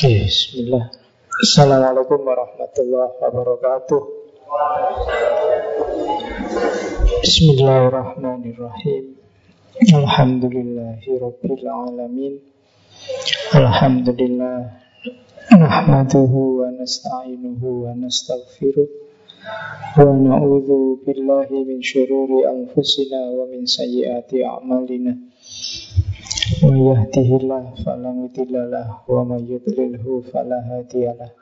Oke, bismillah. Assalamualaikum warahmatullahi wabarakatuh. Bismillahirrahmanirrahim. Alhamdulillahi rabbil alamin. Alhamdulillah nahmaduhu wa nasta'inuhu wa nastaghfiruh wa na'udzu billahi min syururi anfusina wa min sayyiati a'malina. Wa yahdihillah fala mudhillalah wa may yudlilhu fala hadiyalah.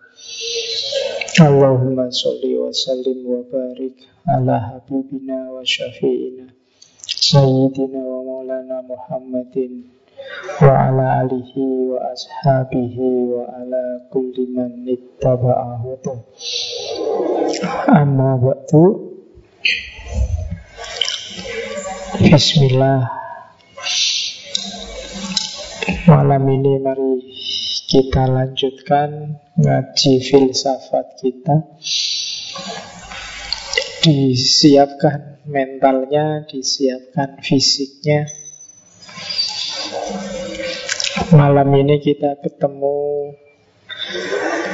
Allahumma wa sallim wa barik ala habibina wa syafi'ina sayyidina wa maulana Muhammadin wa ala alihi wa ashabihi wa ala amma Bismillah Malam ini mari kita lanjutkan ngaji filsafat kita. Disiapkan mentalnya, disiapkan fisiknya. Malam ini kita ketemu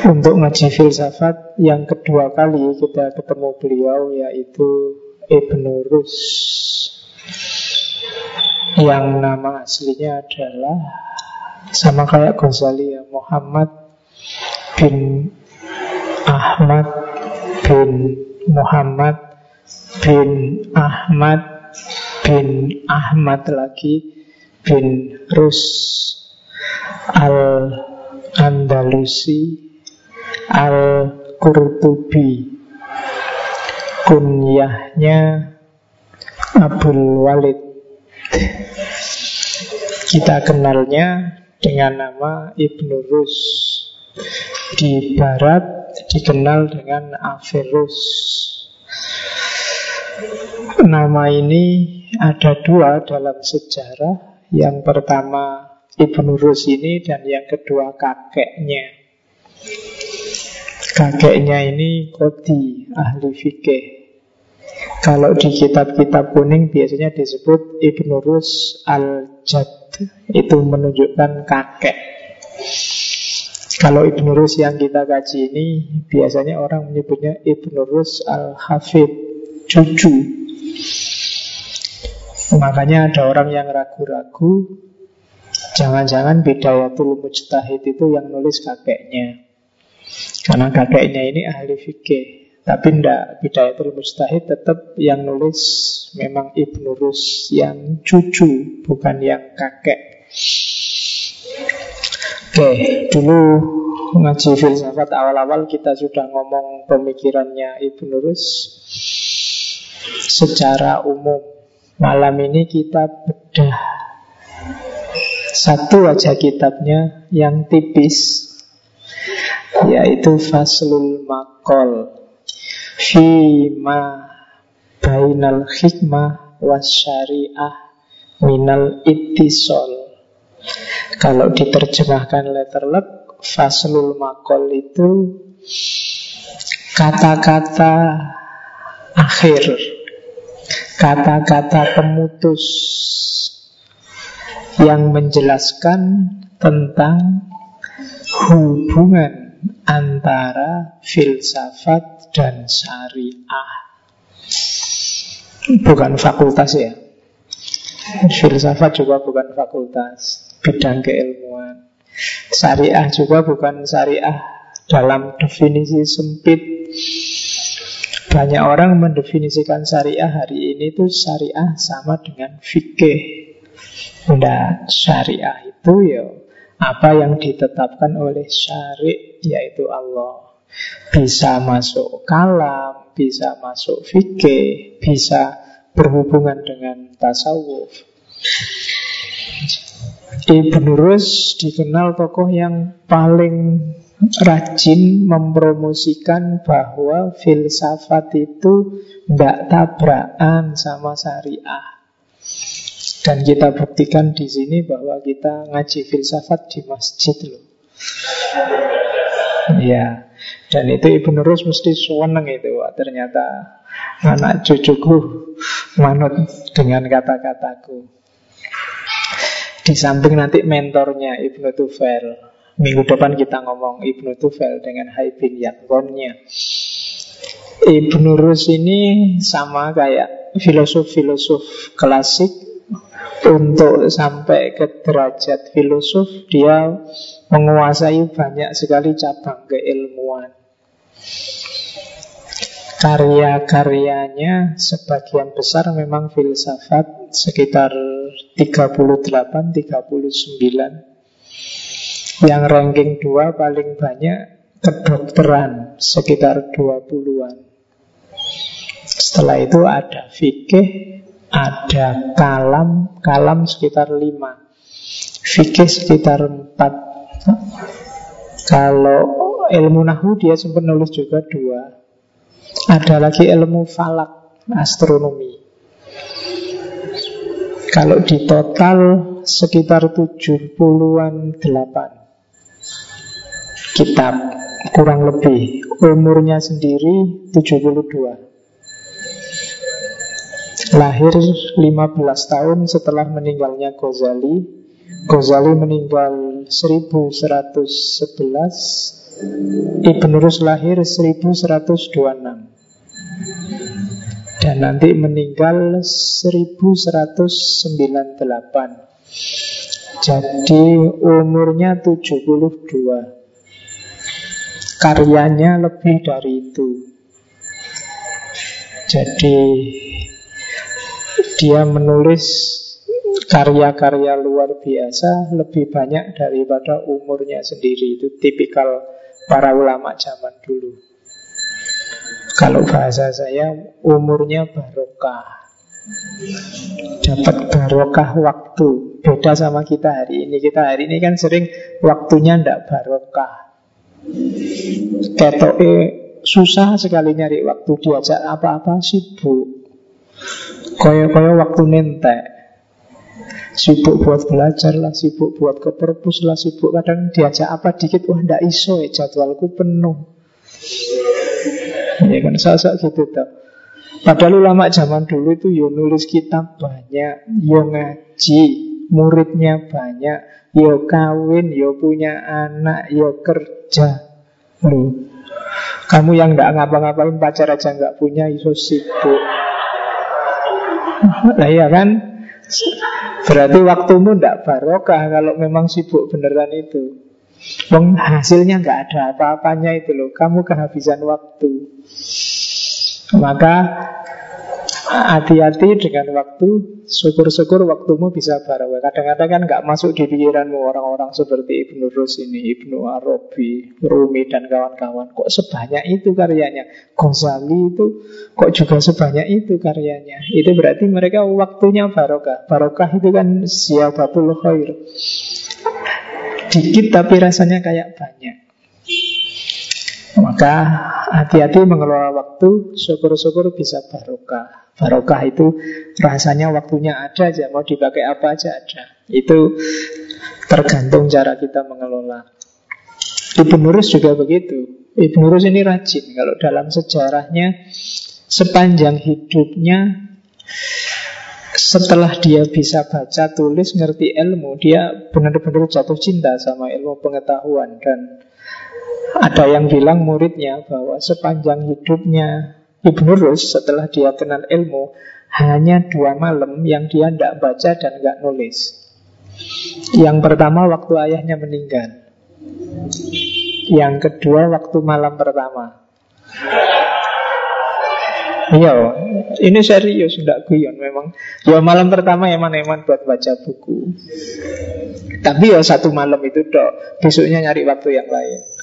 untuk ngaji filsafat yang kedua kali kita ketemu beliau yaitu Ibn Rus yang nama aslinya adalah sama kayak Ghazali ya Muhammad bin Ahmad bin Muhammad bin Ahmad bin Ahmad lagi bin Rus al Andalusi al Qurtubi kunyahnya Abdul Walid. Kita kenalnya dengan nama Ibnu Rus. Di barat dikenal dengan Averus. Nama ini ada dua dalam sejarah. Yang pertama Ibnu Rus ini dan yang kedua kakeknya. Kakeknya ini Kodi, ahli fikih. Kalau di kitab-kitab kuning biasanya disebut Ibnu Rus al-Jad itu menunjukkan kakek. Kalau Ibnu Rus yang kita kaji ini biasanya orang menyebutnya Ibnu Rus al-Hafid, cucu. Makanya ada orang yang ragu-ragu Jangan-jangan Bidayatul Mujtahid itu yang nulis kakeknya Karena kakeknya ini ahli fikih tapi tidak Bidayatul Mustahid tetap yang nulis memang Ibnu Rus yang cucu, bukan yang kakek. Oke, dulu ngaji filsafat awal-awal kita sudah ngomong pemikirannya Ibnu Rus secara umum. Malam ini kita bedah satu aja kitabnya yang tipis yaitu Faslul Makol Fima bainal hikmah wasyariah minal ittisol Kalau diterjemahkan letterlek Faslul makol itu Kata-kata akhir Kata-kata pemutus Yang menjelaskan tentang hubungan antara filsafat dan syariah. Bukan fakultas ya. Filsafat juga bukan fakultas, bidang keilmuan. Syariah juga bukan syariah dalam definisi sempit. Banyak orang mendefinisikan syariah hari ini itu syariah sama dengan fikih. Tidak, syariah itu ya apa yang ditetapkan oleh syari yaitu Allah bisa masuk kalam, bisa masuk fikih, bisa berhubungan dengan tasawuf. Ibn Rus dikenal tokoh yang paling rajin mempromosikan bahwa filsafat itu tidak tabrakan sama syariah. Dan kita buktikan di sini bahwa kita ngaji filsafat di masjid loh. Ya, dan itu Ibnu Rus mesti seneng itu. Wah, ternyata anak cucuku manut dengan kata-kataku. Di samping nanti mentornya Ibnu Tufel Minggu depan kita ngomong Ibnu Tufel dengan Haibin Yangonnya. Ibnu Rus ini sama kayak filosof-filosof klasik untuk sampai ke derajat filosof dia menguasai banyak sekali cabang keilmuan. Karya-karyanya sebagian besar memang filsafat sekitar 38-39 Yang ranking 2 paling banyak kedokteran sekitar 20-an Setelah itu ada fikih, ada kalam, kalam sekitar 5 Fikih sekitar 4 Kalau ilmu nahu dia sempat nulis juga dua. Ada lagi ilmu falak, astronomi. Kalau di total sekitar 70-an 8 kitab kurang lebih. Umurnya sendiri 72 lahir 15 tahun setelah meninggalnya Ghazali Ghazali meninggal 1111 Ibn Rus lahir 1126 dan nanti meninggal 1198 Jadi umurnya 72 Karyanya lebih dari itu. Jadi dia menulis karya-karya luar biasa lebih banyak daripada umurnya sendiri. Itu tipikal para ulama zaman dulu. Kalau bahasa saya umurnya barokah. Dapat barokah waktu. Beda sama kita hari ini. Kita hari ini kan sering waktunya ndak barokah. Ketoke susah sekali nyari waktu Diajak apa-apa sibuk. Koyo-koyo waktu nentek Sibuk buat belajar lah, sibuk buat ke perpus lah, sibuk kadang diajak apa dikit, wah ndak iso ya jadwalku penuh. Ya kan sasak gitu tau. Padahal ulama zaman dulu itu yo nulis kitab banyak, yo ngaji, muridnya banyak, yo kawin, yo punya anak, yo kerja. Loh, kamu yang nggak ngapa-ngapain pacar aja nggak punya, iso sibuk. Nah iya kan? Berarti waktumu ndak barokah kalau memang sibuk beneran itu. Wong hasilnya nggak ada apa-apanya itu loh. Kamu kehabisan waktu. Maka hati-hati dengan waktu. Syukur-syukur waktumu bisa barokah. Kadang-kadang kan nggak masuk di pikiranmu orang-orang seperti Ibnu Rus ini, Ibnu Arabi, Rumi dan kawan-kawan. Kok sebanyak itu karyanya? Ghazali itu kok juga sebanyak itu karyanya? Itu berarti mereka waktunya barokah. Barokah itu kan siapatul khair. Dikit tapi rasanya kayak banyak Maka hati-hati mengelola waktu Syukur-syukur bisa barokah. Barokah itu rasanya waktunya ada aja Mau dipakai apa aja ada. Itu tergantung cara kita mengelola. Ibn Nurus juga begitu. Ibn Nurus ini rajin Kalau dalam sejarahnya Sepanjang hidupnya setelah dia bisa baca, tulis, ngerti ilmu, dia benar-benar jatuh cinta sama ilmu pengetahuan dan ada yang bilang muridnya bahwa sepanjang hidupnya Ibnu Rus setelah dia kenal ilmu hanya dua malam yang dia tidak baca dan nggak nulis. Yang pertama waktu ayahnya meninggal. Yang kedua waktu malam pertama. Iya, ini serius, tidak guyon memang. Ya malam pertama eman-eman buat baca buku. Tapi ya satu malam itu dok, besoknya nyari waktu yang lain.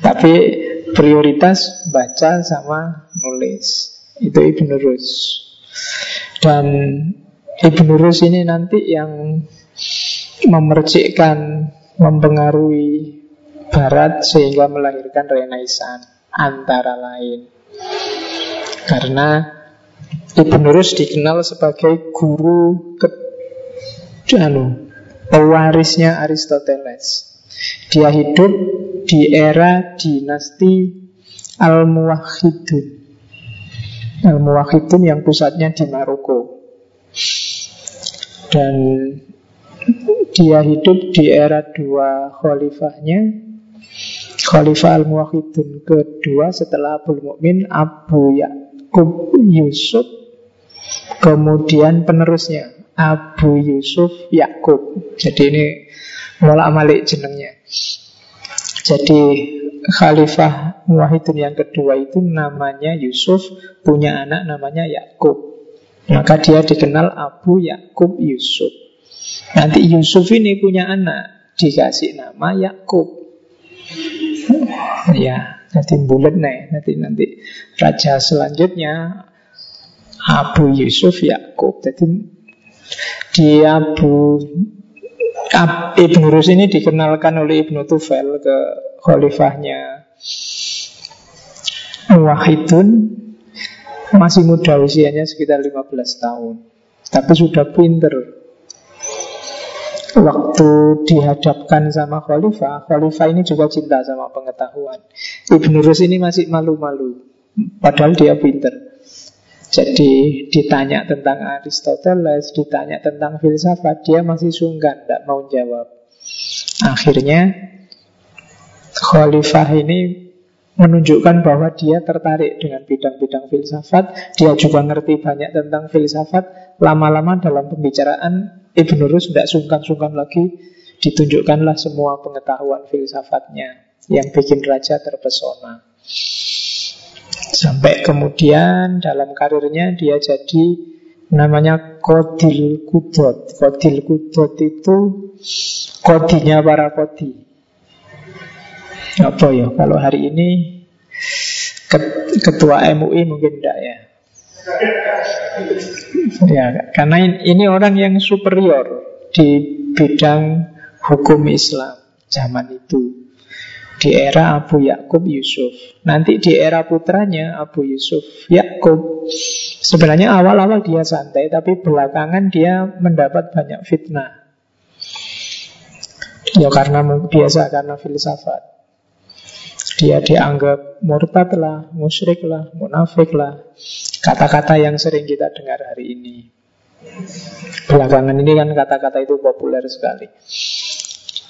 Tapi prioritas baca sama nulis. Itu Ibnu Rus. Dan Ibnu Rus ini nanti yang memercikkan, mempengaruhi Barat sehingga melahirkan Renaissance antara lain. Karena Ibn Rus dikenal sebagai guru ke, anu, pewarisnya Aristoteles. Dia hidup di era dinasti Al-Muwahhidun. Al-Muwahhidun yang pusatnya di Maroko. Dan dia hidup di era dua khalifahnya Khalifah Al-Muwahidun kedua setelah Abu Mukmin Abu Yakub Yusuf kemudian penerusnya Abu Yusuf Yakub jadi ini mulak malik jenengnya jadi Khalifah Muwahidun yang kedua itu namanya Yusuf punya anak namanya Yakub maka dia dikenal Abu Yakub Yusuf nanti Yusuf ini punya anak dikasih nama Yakub Ya, nanti bulat nih. Nanti nanti raja selanjutnya Abu Yusuf Yakub. Jadi di Abu Ab, Ibnu Rus ini dikenalkan oleh Ibnu Tufel ke khalifahnya Wahidun. Masih muda usianya sekitar 15 tahun tapi sudah pinter. Waktu dihadapkan sama khalifah Khalifah ini juga cinta sama pengetahuan. Ibnu Rus ini masih malu-malu Padahal dia pinter Jadi ditanya tentang Aristoteles Ditanya tentang filsafat Dia masih sungkan, tidak mau jawab. Akhirnya Khalifah ini menunjukkan bahwa dia tertarik dengan bidang-bidang filsafat. Dia juga ngerti banyak tentang filsafat. Lama-lama dalam pembicaraan Ibn Rus tidak sungkan-sungkan lagi Ditunjukkanlah semua pengetahuan filsafatnya Yang bikin raja terpesona Sampai kemudian dalam karirnya dia jadi Namanya Kodil Kudot Kodil Kudot itu Kodinya para kodi Apa ya Kalau hari ini Ketua MUI mungkin tidak ya? Ya, karena ini orang yang superior di bidang hukum Islam zaman itu. Di era Abu Yakub Yusuf. Nanti di era putranya Abu Yusuf Yakub. Sebenarnya awal-awal dia santai, tapi belakangan dia mendapat banyak fitnah. Ya karena biasa karena filsafat. Dia dianggap murtad lah, musyrik lah, munafik lah. Kata-kata yang sering kita dengar hari ini Belakangan ini kan kata-kata itu populer sekali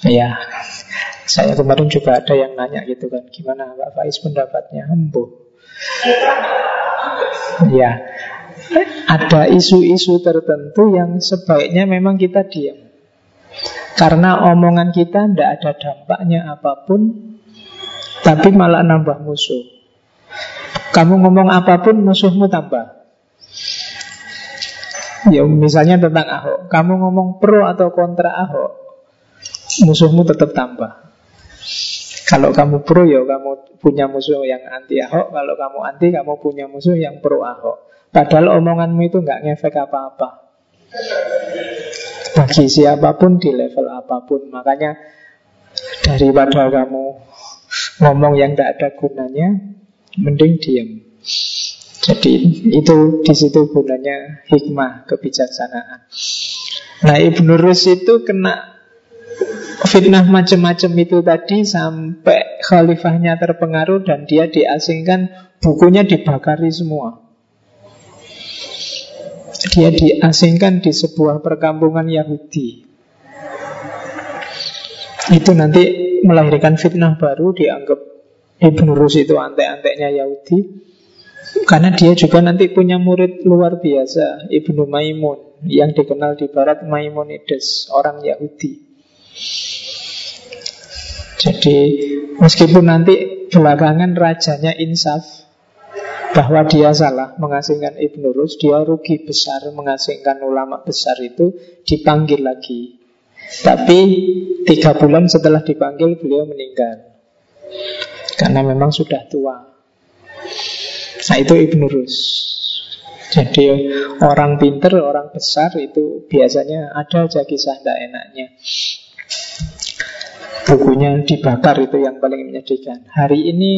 Ya Saya kemarin juga ada yang nanya gitu kan Gimana Pak Faiz pendapatnya? Embo Ya Ada isu-isu tertentu yang sebaiknya memang kita diam. Karena omongan kita tidak ada dampaknya apa pun Tapi malah nambah musuh. Kamu ngomong apa pun musuhmu tambah. Ya misalnya tentang Ahok, kamu ngomong pro atau kontra Ahok, musuhmu tetap tambah. Kalau kamu pro ya kamu punya musuh yang anti Ahok, kalau kamu anti kamu punya musuh yang pro Ahok. Padahal omonganmu itu nggak ngefek apa-apa. Bagi siapa pun di level apa pun, makanya daripada kamu ngomong yang tidak ada gunanya, mending diam. Jadi itu di situ gunanya hikmah kebijaksanaan. Nah Ibnu Rus itu kena fitnah macam-macam itu tadi sampai khalifahnya terpengaruh dan dia diasingkan, bukunya dibakari semua. Dia diasingkan di sebuah perkampungan Yahudi. Itu nanti melahirkan fitnah baru dianggap Ibnu Rus itu antek-anteknya Yahudi karena dia juga nanti punya murid luar biasa Ibnu Maimun yang dikenal di barat Maimonides orang Yahudi jadi meskipun nanti belakangan rajanya insaf bahwa dia salah mengasingkan Ibnu Rus dia rugi besar mengasingkan ulama besar itu dipanggil lagi tapi tiga bulan setelah dipanggil beliau meninggal karena memang sudah tua. Nah itu Ibnu Rus. Jadi orang pinter, orang besar itu biasanya ada aja kisah tidak enaknya. Bukunya dibakar itu yang paling menyedihkan. Hari ini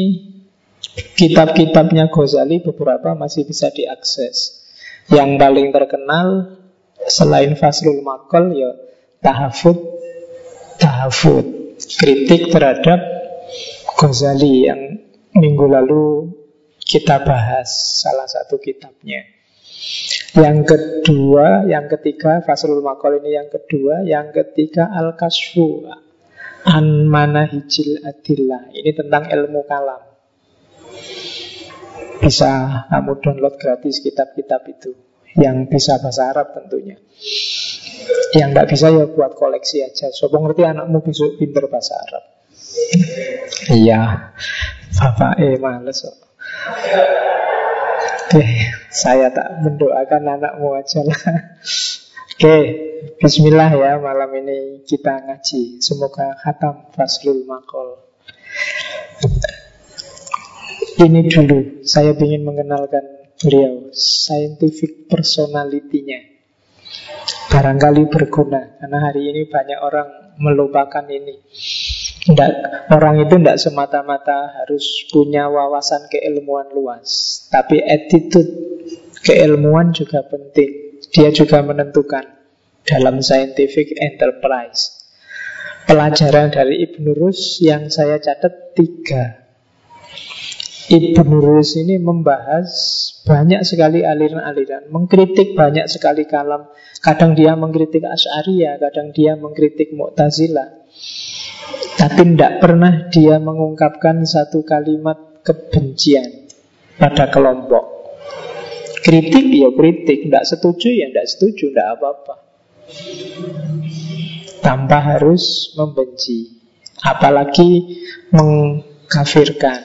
kitab-kitabnya Ghazali beberapa masih bisa diakses. Yang paling terkenal selain Faslul Makol ya Tahafud Tahafud kritik terhadap Ghazali yang minggu lalu kita bahas salah satu kitabnya. Yang kedua, yang ketiga, Faslul Makol ini yang kedua. Yang ketiga, Al-Kasfu An Manahijil Adillah. Ini tentang ilmu kalam. Bisa kamu download gratis kitab-kitab itu. Yang bisa bahasa Arab tentunya. Yang nggak bisa ya buat koleksi aja. Sopo ngerti anakmu besok pinter bahasa Arab. Iya, bapak eh males kok. Oke, saya tak mendoakan anakmu aja lah. Oke, bismillah ya malam ini kita ngaji. Semoga khatam Faslul Makol. Ini dulu, saya ingin mengenalkan beliau, scientific personality-nya. Barangkali berguna, karena hari ini banyak orang melupakan ini. Nggak, orang itu tidak semata-mata harus punya wawasan keilmuan luas, tapi attitude keilmuan juga penting. Dia juga menentukan dalam scientific enterprise. Pelajaran dari Ibn Rus yang saya catat tiga. Ibn Rus ini membahas banyak sekali aliran-aliran, mengkritik banyak sekali kalam. Kadang dia mengkritik Asy'ariyah, kadang dia mengkritik Mu'tazilah. Tapi tidak pernah dia mengungkapkan satu kalimat kebencian pada kelompok. Kritik ya kritik, tidak setuju ya tidak setuju, tidak apa-apa. Tanpa harus membenci, apalagi mengkafirkan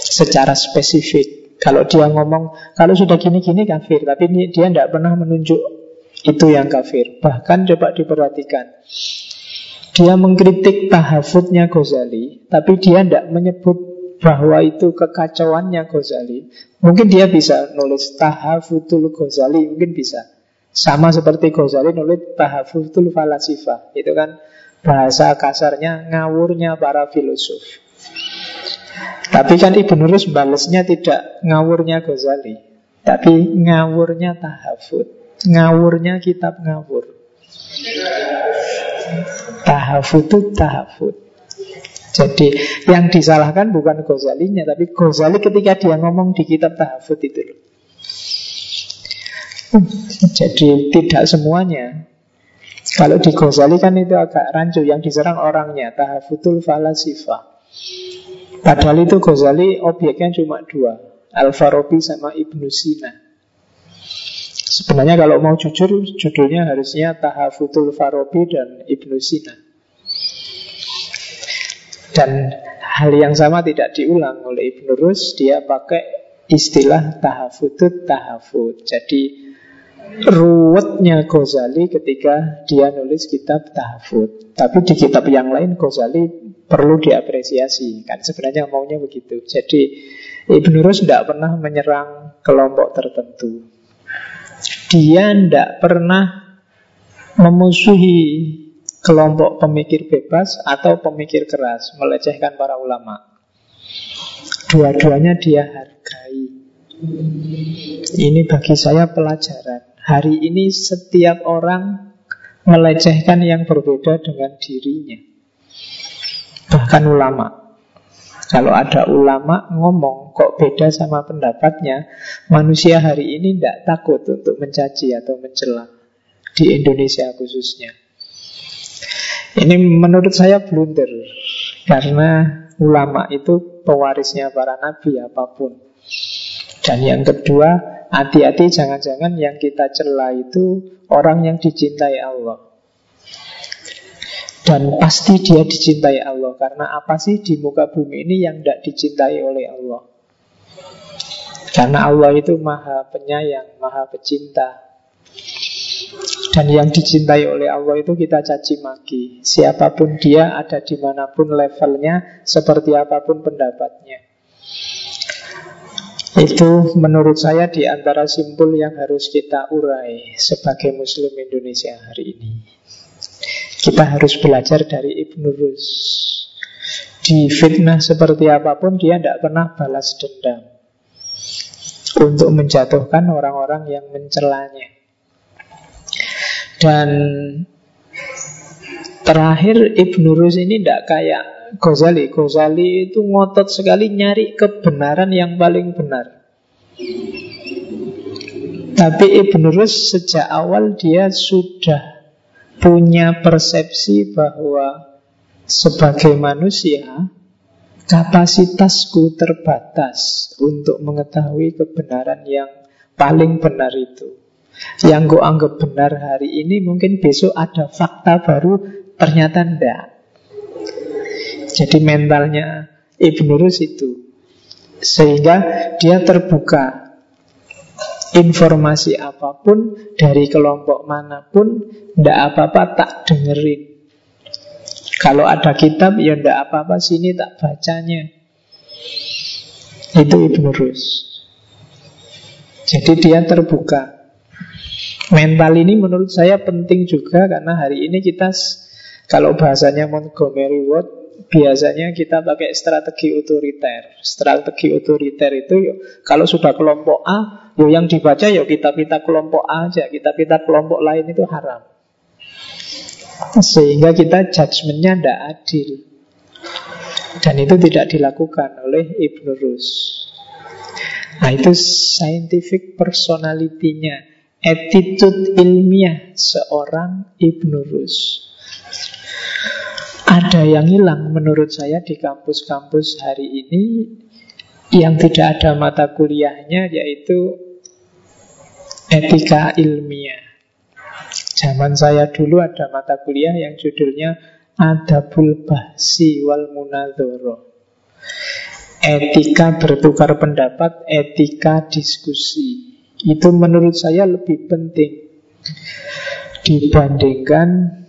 secara spesifik. Kalau dia ngomong, kalau sudah gini-gini kafir, tapi dia tidak pernah menunjuk itu yang kafir. Bahkan coba diperhatikan, dia mengkritik tahafutnya Ghazali, tapi dia tidak menyebut bahwa itu kekacauannya Ghazali. Mungkin dia bisa nulis tahafutul Ghazali, mungkin bisa. Sama seperti Ghazali nulis tahafutul falasifah. Itu kan bahasa kasarnya ngawurnya para filosof. Tapi kan Ibn Rus balasnya tidak ngawurnya Ghazali, tapi ngawurnya tahafut, ngawurnya kitab ngawur. Tahafut itu tahafut. Jadi yang disalahkan bukan Ghazalinya Tapi Ghazali ketika dia ngomong di kitab tahafut itu. Jadi tidak semuanya Kalau di Ghazali kan itu agak rancu Yang diserang orangnya Tahafutul falasifah Padahal itu Ghazali objeknya cuma dua Al-Farabi sama Ibnu Sina Sebenarnya kalau mau jujur, judulnya harusnya Tahafutul Farabi dan Ibnu Sina. Dan hal yang sama tidak diulang oleh Ibnu Rus, dia pakai istilah tahafutut tahafut. Jadi ruwetnya Ghazali ketika dia nulis kitab tahafut. Tapi di kitab yang lain Ghazali perlu diapresiasi. Kan sebenarnya maunya begitu. Jadi Ibnu Rus tidak pernah menyerang kelompok tertentu. Dia tidak pernah memusuhi kelompok pemikir bebas atau pemikir keras, melecehkan para ulama. Dua-duanya dia hargai. Ini bagi saya pelajaran. Hari ini setiap orang melecehkan yang berbeda dengan dirinya. Bahkan ulama. Kalau ada ulama ngomong kok beda sama pendapatnya, manusia hari ini tidak takut untuk mencaci atau mencela di Indonesia khususnya. Ini menurut saya blunder karena ulama itu pewarisnya para nabi apa pun. Dan yang kedua, hati-hati jangan-jangan yang kita cela itu orang yang dicintai Allah. Dan pasti dia dicintai Allah Karena apa sih di muka bumi ini yang tidak dicintai oleh Allah Karena Allah itu maha penyayang, maha pecinta Dan yang dicintai oleh Allah itu kita caci maki Siapa pun dia ada di mana pun levelnya Seperti apa pun pendapatnya itu menurut saya di antara simpul yang harus kita urai sebagai Muslim Indonesia hari ini. Kita harus belajar dari Ibnu Rus. Di fitnah seperti apa pun dia tidak pernah balas dendam untuk menjatuhkan orang-orang yang mencelanya. Dan terakhir Ibnu Rus ini tidak kayak Ghazali. Ghazali itu ngotot sekali nyari kebenaran yang paling benar. Tapi Ibn Rus sejak awal dia sudah punya persepsi bahwa sebagai manusia kapasitasku terbatas untuk mengetahui kebenaran yang paling benar itu. Yang gue anggap benar hari ini mungkin besok ada fakta baru ternyata enggak. Jadi mentalnya Ibn Rus itu Sehingga dia terbuka Informasi apa pun Dari kelompok mana pun Tidak apa-apa tak dengerin Kalau ada kitab Ya tidak apa-apa sini tak bacanya Itu Ibn Rus Jadi dia terbuka Mental ini menurut saya penting juga Karena hari ini kita Kalau bahasanya Montgomery Ward biasanya kita pakai strategi otoriter. Strategi otoriter itu yuk, kalau sudah kelompok A, yuk yang dibaca yuk kita-kita kelompok A aja, kita-kita kelompok lain itu haram. Sehingga kita judgementnya tidak adil. Dan itu tidak dilakukan oleh Ibn Rus. Nah itu scientific personality-nya, attitude ilmiah seorang Ibn Rus. Ada yang hilang menurut saya di kampus-kampus hari ini yang tidak ada mata kuliahnya yaitu etika ilmiah. Zaman saya dulu ada mata kuliah yang judulnya Adabul Bahsi wal Munadhoro. Etika bertukar pendapat, etika diskusi. Itu menurut saya lebih penting dibandingkan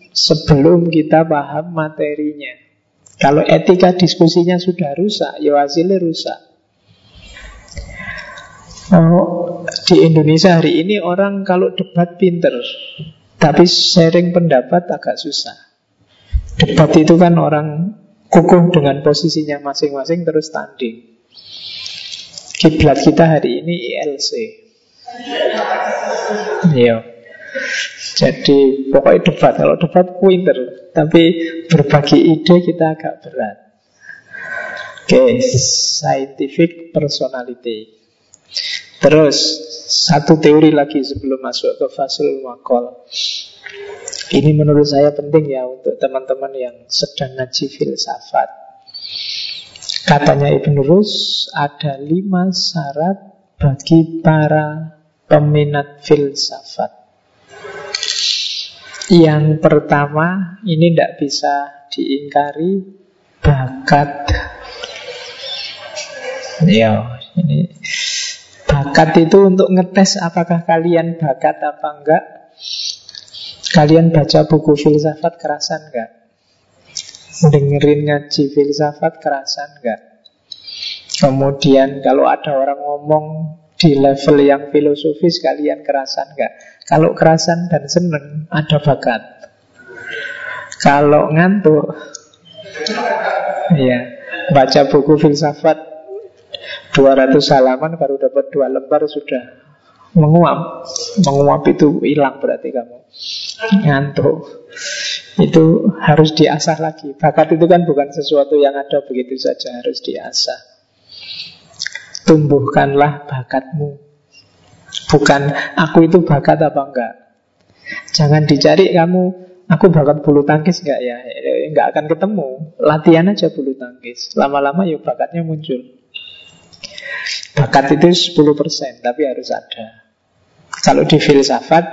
sebelum kita paham materinya. Kalau etika diskusinya sudah rusak, ya hasilnya rusak. Oh, di Indonesia hari ini orang kalau debat pinter, tapi sharing pendapat agak susah. Debat itu kan orang kukuh dengan posisinya masing-masing terus tanding. Kiblat kita hari ini ILC. Iya. Jadi pokoknya debat Kalau debat pinter Tapi berbagi ide kita agak berat Oke okay, Scientific personality Terus Satu teori lagi sebelum masuk ke fasul makol Ini menurut saya penting ya Untuk teman-teman yang sedang ngaji filsafat. Katanya Ibn Rus Ada lima syarat bagi para peminat filsafat. Yang pertama, ini tidak bisa diingkari bakat. Ya, ini bakat itu untuk ngetes apakah kalian bakat apa enggak. Kalian baca buku filsafat kerasan enggak? Dengerin ngaji filsafat kerasan enggak? Kemudian kalau ada orang ngomong di level yang filosofis kalian kerasan enggak? Kalau kerasan dan seneng ada bakat. Kalau ngantuk, ya baca buku filsafat 200 halaman baru dapat dua lembar sudah menguap. Menguap itu hilang berarti kamu ngantuk. Itu harus diasah lagi. Bakat itu kan bukan sesuatu yang ada begitu saja, harus diasah. Tumbuhkanlah bakatmu Bukan aku itu bakat apa enggak Jangan dicari kamu Aku bakat bulu tangkis enggak ya Enggak akan ketemu Latihan aja bulu tangkis Lama-lama yuk bakatnya muncul Bakat itu 10% Tapi harus ada Kalau di filsafat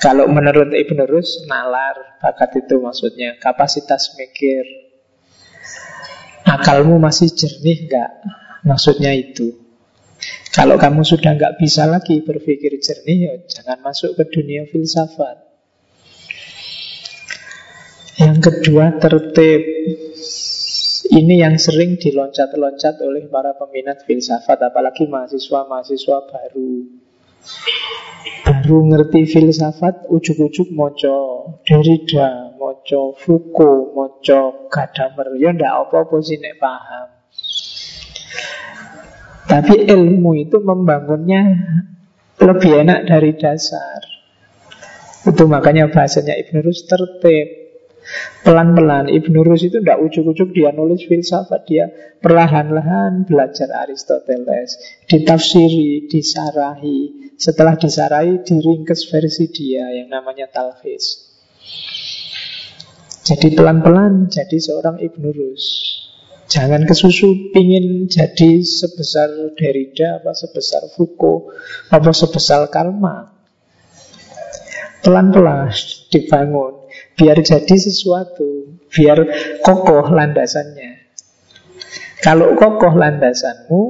Kalau menurut Ibn Rus Nalar bakat itu maksudnya Kapasitas mikir Akalmu masih jernih enggak Maksudnya itu kalau kamu sudah nggak bisa lagi berpikir jernih, ya jangan masuk ke dunia filsafat. Yang kedua, tertib. Ini yang sering diloncat-loncat oleh para peminat filsafat, apalagi mahasiswa-mahasiswa baru. Baru ngerti filsafat, ujuk-ujuk moco Derrida, moco Foucault, moco Gadamer. Ya ndak apa-apa sih nek paham. Tapi ilmu itu membangunnya lebih enak dari dasar. Itu makanya bahasanya Ibn Rus tertib. Pelan-pelan Ibn Rus itu tidak ujuk-ujuk dia nulis filsafat Dia perlahan-lahan belajar Aristoteles Ditafsiri, disarahi Setelah disarai, diringkes versi dia yang namanya talfis. Jadi pelan-pelan jadi seorang Ibnu Rus. Jangan kesusu pingin jadi sebesar Derrida, apa sebesar Foucault, apa sebesar Kalma. Pelan-pelan dibangun, biar jadi sesuatu, biar kokoh landasannya. Kalau kokoh landasanmu,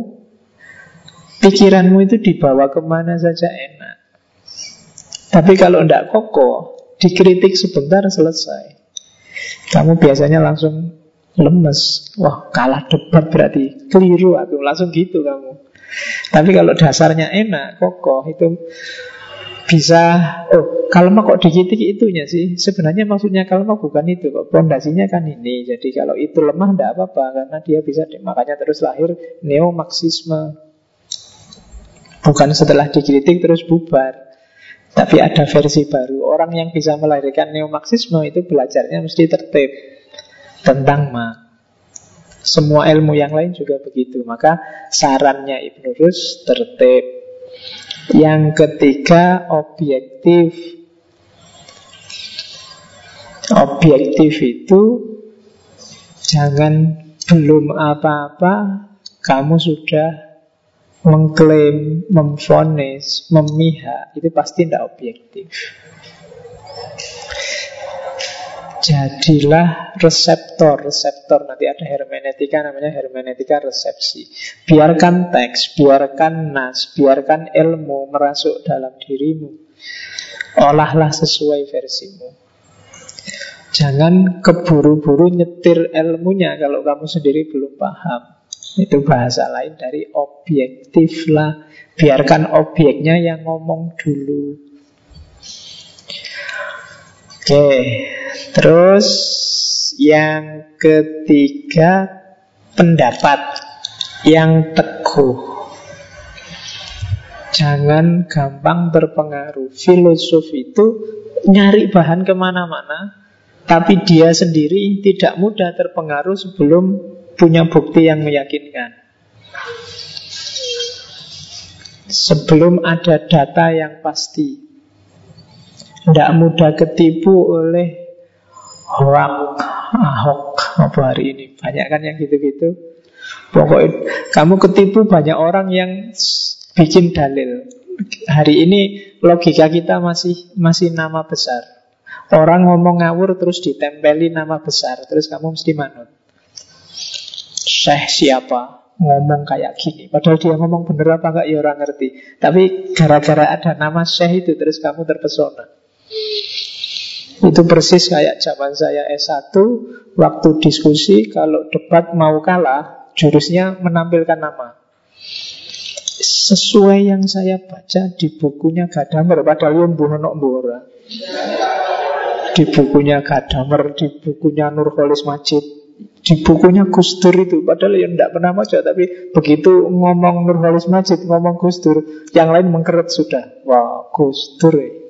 pikiranmu itu dibawa ke mana saja enak. Tapi kalau tidak kokoh, dikritik sebentar selesai. Kamu biasanya langsung lemes. Wah, kalah debat berarti keliru aku. Langsung gitu kamu. Tapi kalau dasarnya enak, kokoh, itu bisa oh kalma kok dikitik itunya sih. Sebenarnya maksudnya kalma bukan itu kok. Pondasinya kan ini. Jadi kalau itu lemah tidak apa-apa. Karena dia bisa makanya terus lahir neo marxisme bukan setelah dikritik terus bubar. Tapi ada versi baru. Orang yang bisa melahirkan neo marxisme itu belajarnya mesti tertib tentang ma semua ilmu yang lain juga begitu. Maka sarannya Ibnu Rus tertib yang ketiga objektif. Objektif itu Jangan belum apa-apa Kamu sudah mengklaim, memfonis, memihak Itu pasti tidak objektif Jadilah reseptor, reseptor nanti ada hermeneutika namanya hermeneutika resepsi. Biarkan teks, biarkan nas, biarkan ilmu merasuk dalam dirimu. Olahlah sesuai versimu. Jangan keburu-buru nyetir ilmunya kalau kamu sendiri belum paham. Itu bahasa lain dari objektif lah. Biarkan objeknya yang ngomong dulu. Oke, terus yang ketiga pendapat yang teguh. Jangan gampang terpengaruh. Filosof itu nyari bahan ke mana-mana, tapi dia sendiri tidak mudah terpengaruh sebelum punya bukti yang meyakinkan. Sebelum ada data yang pasti. Tidak mudah ketipu oleh hoak, ahok apa hari ini. Banyak kan yang gitu-gitu. Pokoknya kamu ketipu banyak orang yang bikin dalil. Hari ini logika kita masih masih nama besar. Orang ngomong ngawur terus ditempeli nama besar, terus kamu mesti manut. Syekh siapa? ngomong kayak gini Padahal dia ngomong bener apa enggak ya orang ngerti Tapi gara-gara ada nama Syekh itu Terus kamu terpesona itu persis kayak zaman saya S1 Waktu diskusi Kalau debat mau kalah Jurusnya menampilkan nama. Sesuai yang saya baca Di bukunya Gadamer Padahal yang buhono mbora Di bukunya Gadamer Di bukunya Nurholis Majid di bukunya Gus Dur itu Padahal yang tidak pernah baca Tapi begitu ngomong Nurholis Majid Ngomong Gus Dur Yang lain mengkeret sudah. Wah Gus Dur ya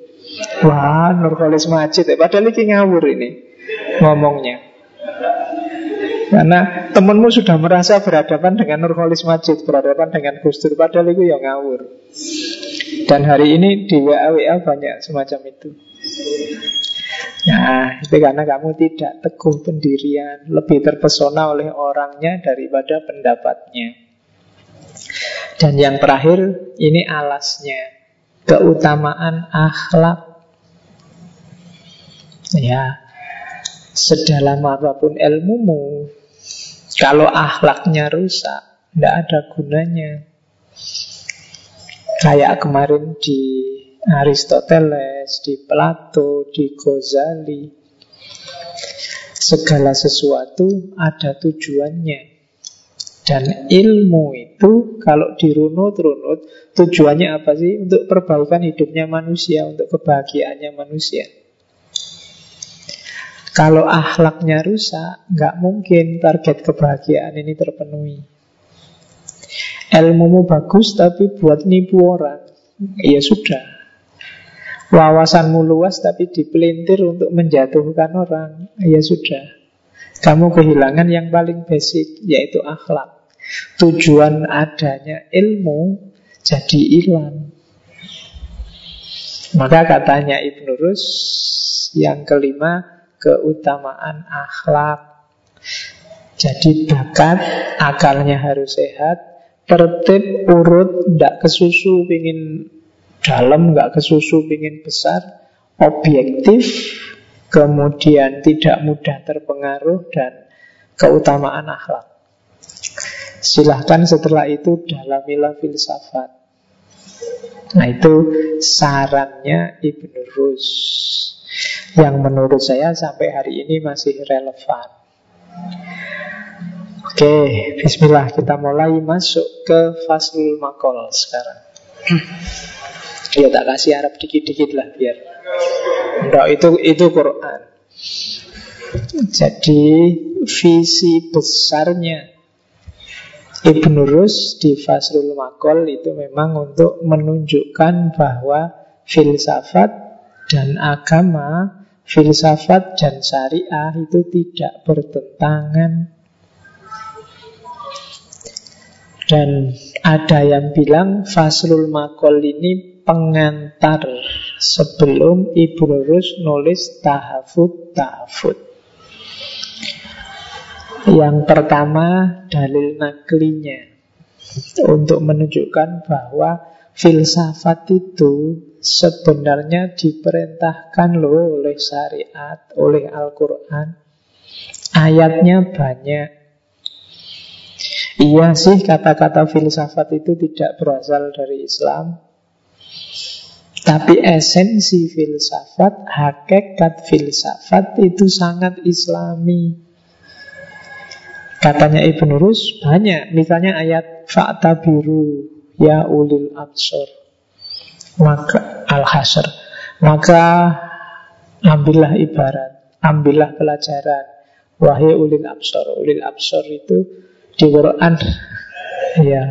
Wah, Nurholis Majid ya. Padahal ini ngawur ini ngomongnya. Karena temenmu sudah merasa berhadapan dengan Nurholis Majid, berhadapan dengan Gus Dur, padahal itu yang ngawur. Dan hari ini di WA-WA banyak semacam itu. Nah, itu karena kamu tidak teguh pendirian, lebih terpesona oleh orangnya daripada pendapatnya. Dan yang terakhir, ini alasnya keutamaan akhlak. Ya, sedalam apa pun ilmumu, kalau akhlaknya rusak, tidak ada gunanya. Kayak kemarin di Aristoteles, di Plato, di Ghazali, segala sesuatu ada tujuannya. Dan ilmu itu kalau dirunut-runut tujuannya apa sih? Untuk perbaikan hidupnya manusia, untuk kebahagiaannya manusia. Kalau akhlaknya rusak, nggak mungkin target kebahagiaan ini terpenuhi. Ilmumu bagus tapi buat nipu orang, ya sudah. Wawasanmu luas tapi dipelintir untuk menjatuhkan orang, ya sudah. Kamu kehilangan yang paling basic, yaitu akhlak. Tujuan adanya ilmu jadi hilang. Maka katanya Ibn Rus Yang kelima Keutamaan akhlak Jadi bakat Akalnya harus sehat Tertib, urut, tidak kesusu Pingin dalam, nggak kesusu Pingin besar Objektif Kemudian tidak mudah terpengaruh Dan keutamaan akhlak. Silahkan setelah itu dalamilah filsafat. Nah itu sarannya Ibn Rus. Yang menurut saya sampai hari ini masih relevan. Oke, bismillah kita mulai masuk ke Faslul Makol sekarang. Ya tak kasih Arab dikit-dikit lah biar Enggak, itu itu Quran Jadi visi besarnya Ibn Rus di Fasrul Makol itu memang untuk menunjukkan bahwa filsafat dan agama, filsafat dan syariah itu tidak bertentangan. Dan ada yang bilang Fasrul Makol ini pengantar sebelum Ibn Rus nulis Tahafud Tahafud. Yang pertama dalil naklinya. Untuk menunjukkan bahwa filsafat itu sebenarnya diperintahkan loh oleh syariat, oleh Al-Quran. Ayatnya banyak. Iya sih kata-kata filsafat itu tidak berasal dari Islam Tapi esensi filsafat, hakikat filsafat itu sangat islami. Katanya Ibn Rus banyak. Misalnya ayat Fa'ta biru Ya ulil absor. Maka Al-Hasr. Maka Ambillah ibarat Ambillah pelajaran. Wahai ulil absor Ulil absor itu Di Quran. Ya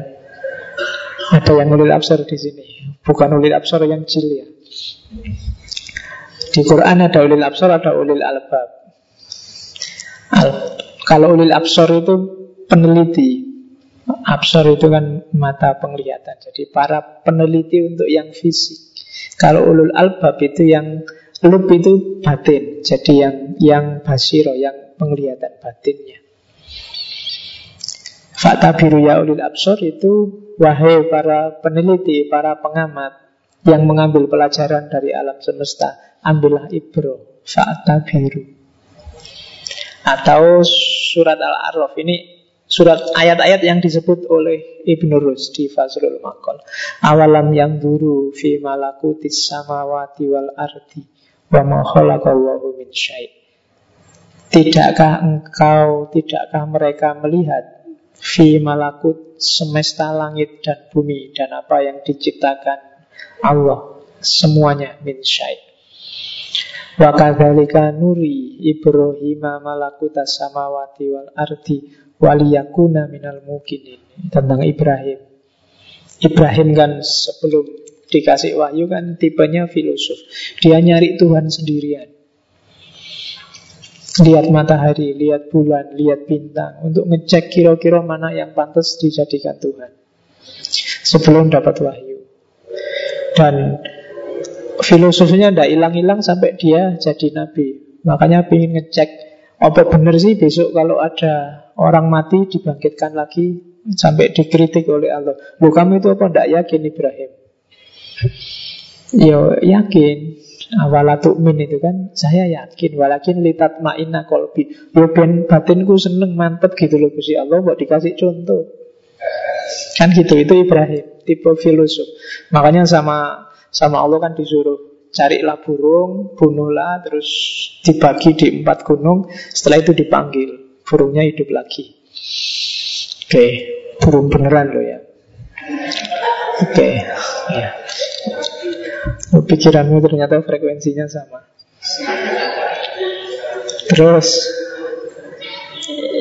Ada yang ulil absor di sini Bukan ulil absor yang jil ya. Di Quran ada ulil absor Ada ulil albab. Al kalau ulil absor itu peneliti. Absor itu kan mata penglihatan. Jadi para peneliti untuk yang fisik. Kalau ulul albab itu yang Lub itu batin. Jadi yang yang basiro Yang penglihatan batinnya Fakta biru ya ulil absor itu Wahai para peneliti, para pengamat Yang mengambil pelajaran dari alam semesta Ambillah ibro Fakta biru Atau surat Al-A'raf ini surat ayat-ayat yang disebut oleh Ibn Rus di Fazrul Maqal. Awalam yang duru fi malakutis samawati wal ardi wa ma min syai'. Tidakkah engkau, tidakkah mereka melihat fi malakut semesta langit dan bumi dan apa yang diciptakan Allah semuanya min syai'. Wa kadzalika nuri Ibrahim malakuta samawati wal ardi waliyakuna minal mukinin. Tentang Ibrahim. Ibrahim kan sebelum dikasih wahyu kan tipenya filosof. Dia nyari Tuhan sendirian. Lihat matahari, lihat bulan, lihat bintang Untuk ngecek kira-kira mana yang pantas dijadikan Tuhan Sebelum dapat wahyu Dan filosofinya tidak hilang-hilang sampai dia jadi nabi. Makanya ingin ngecek apa benar sih besok kalau ada orang mati dibangkitkan lagi sampai dikritik oleh Allah. Lu itu apa tidak yakin Ibrahim? Yo yakin. Awala min itu kan saya yakin walakin litat ma'ina kolbi. Yo ben batinku seneng mantep gitu loh Gusti Allah buat dikasih contoh. Kan gitu itu Ibrahim tipe filosof. Makanya sama sama Allah kan disuruh carilah burung, bunuhlah, terus dibagi di empat gunung. Setelah itu dipanggil, burungnya hidup lagi. Oke, burung beneran loh ya. Oke, ya. Pikiranmu ternyata frekuensinya sama. Terus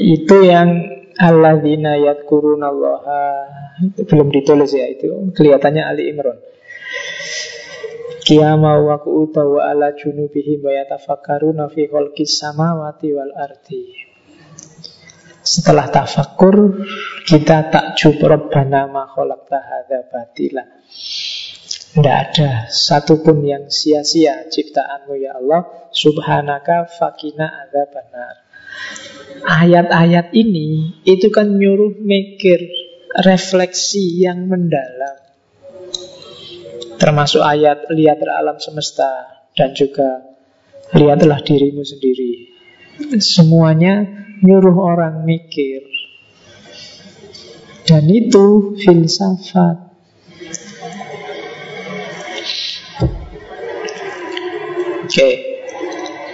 itu yang alladzina yadkurunallaha belum ditulis ya itu kelihatannya Ali. Kiyama wa wa ala wa yatafakkaruna fi samawati wal ardi. Setelah tafakur kita takjub Rabbana ma khalaqta hadza batila. Tidak ada satupun yang sia-sia ciptaanmu ya Allah. Subhanaka fakina ada benar Ayat-ayat ini itu kan nyuruh mikir refleksi yang mendalam. Termasuk ayat lihatlah alam semesta Dan juga lihatlah dirimu sendiri. Semuanya nyuruh orang mikir. Dan itu filsafat Oke.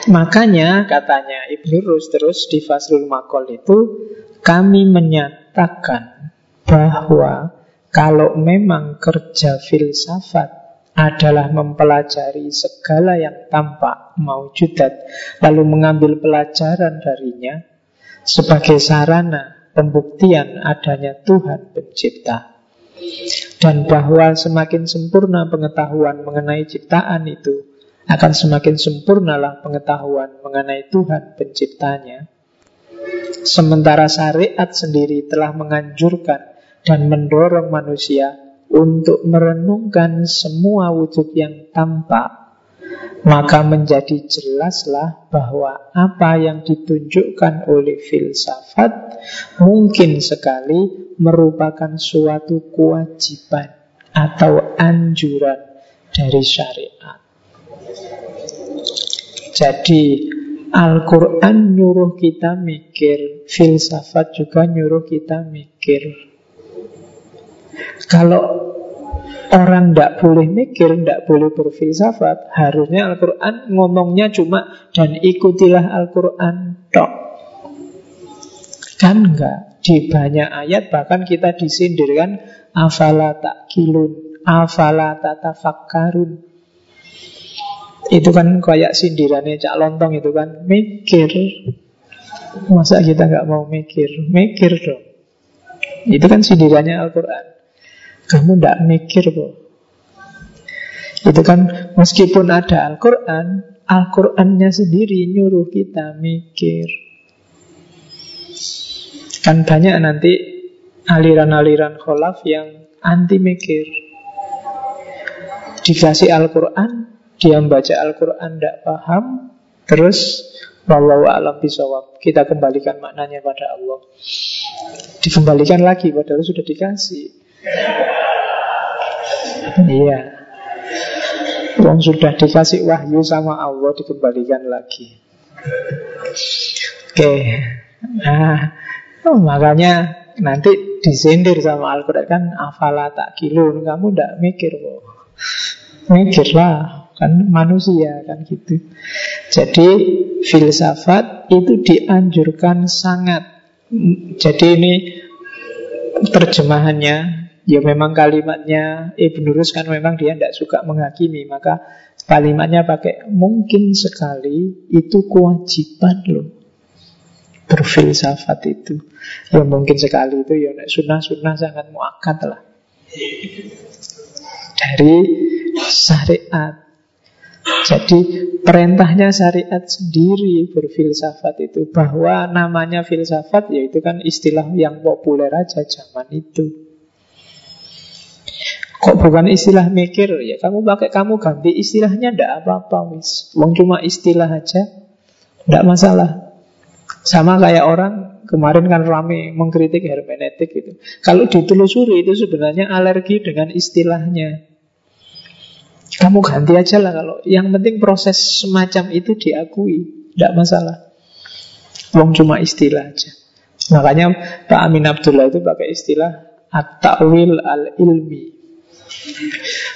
Makanya katanya Ibnu Rus terus di Faslul Makol itu kami menyatakan bahwa kalau memang kerja filsafat adalah mempelajari segala yang tampak maujudat lalu mengambil pelajaran darinya sebagai sarana pembuktian adanya Tuhan pencipta dan bahwa semakin sempurna pengetahuan mengenai ciptaan itu akan semakin sempurnalah pengetahuan mengenai Tuhan penciptanya. Sementara syariat sendiri telah menganjurkan dan mendorong manusia untuk merenungkan semua wujud yang tampak, maka menjadi jelaslah bahwa apa yang ditunjukkan oleh filsafat mungkin sekali merupakan suatu kewajiban atau anjuran dari syariat. Jadi Al-Quran nyuruh kita mikir Filsafat juga nyuruh kita mikir. Kalau orang tidak boleh mikir, tidak boleh berfilsafat Harusnya Al-Quran ngomongnya cuma Dan ikutilah Al-Quran tok. Kan enggak Di banyak ayat bahkan kita disindirkan Afala tak kilun Afala tatafakkarun itu kan kayak sindirannya Cak Lontong itu kan Mikir. Masa kita nggak mau mikir? Mikir dong. Itu kan sindirannya Al-Quran. Kamu nggak mikir kok Itu kan meskipun ada Al-Quran Al-Qurannya sendiri nyuruh kita mikir. Kan banyak nanti aliran-aliran kholaf yang anti mikir. Dikasih Al-Quran dia membaca Al-Quran tidak paham, terus Wallahu a'lam bisawab. Kita kembalikan maknanya pada Allah. Dikembalikan lagi padahal sudah dikasih. Iya. Wong sudah dikasih wahyu sama Allah dikembalikan lagi. Oke. Nah, oh, makanya nanti disindir sama Al-Quran kan afala tak kilun kamu tidak mikir kok mikirlah kan manusia kan gitu. Jadi filsafat itu dianjurkan sangat. Jadi ini terjemahannya ya memang kalimatnya Ibn Rus kan memang dia tidak suka menghakimi maka kalimatnya pakai mungkin sekali itu kewajiban loh berfilsafat itu ya mungkin sekali itu ya sunnah-sunnah sangat muakat lah dari syariat jadi perintahnya syariat sendiri berfilsafat itu Bahwa namanya filsafat yaitu kan istilah yang populer aja zaman itu Kok bukan istilah mikir ya kamu pakai kamu ganti istilahnya ndak apa-apa wis. Wong cuma istilah aja ndak masalah. Sama kayak orang kemarin kan rame mengkritik hermeneutik itu. Kalau ditelusuri itu sebenarnya alergi dengan istilahnya. Kamu ganti aja lah kalau yang penting proses semacam itu diakui, tidak masalah. Wong cuma istilah aja. Makanya Pak Amin Abdullah itu pakai istilah at-ta'wil al-ilmi.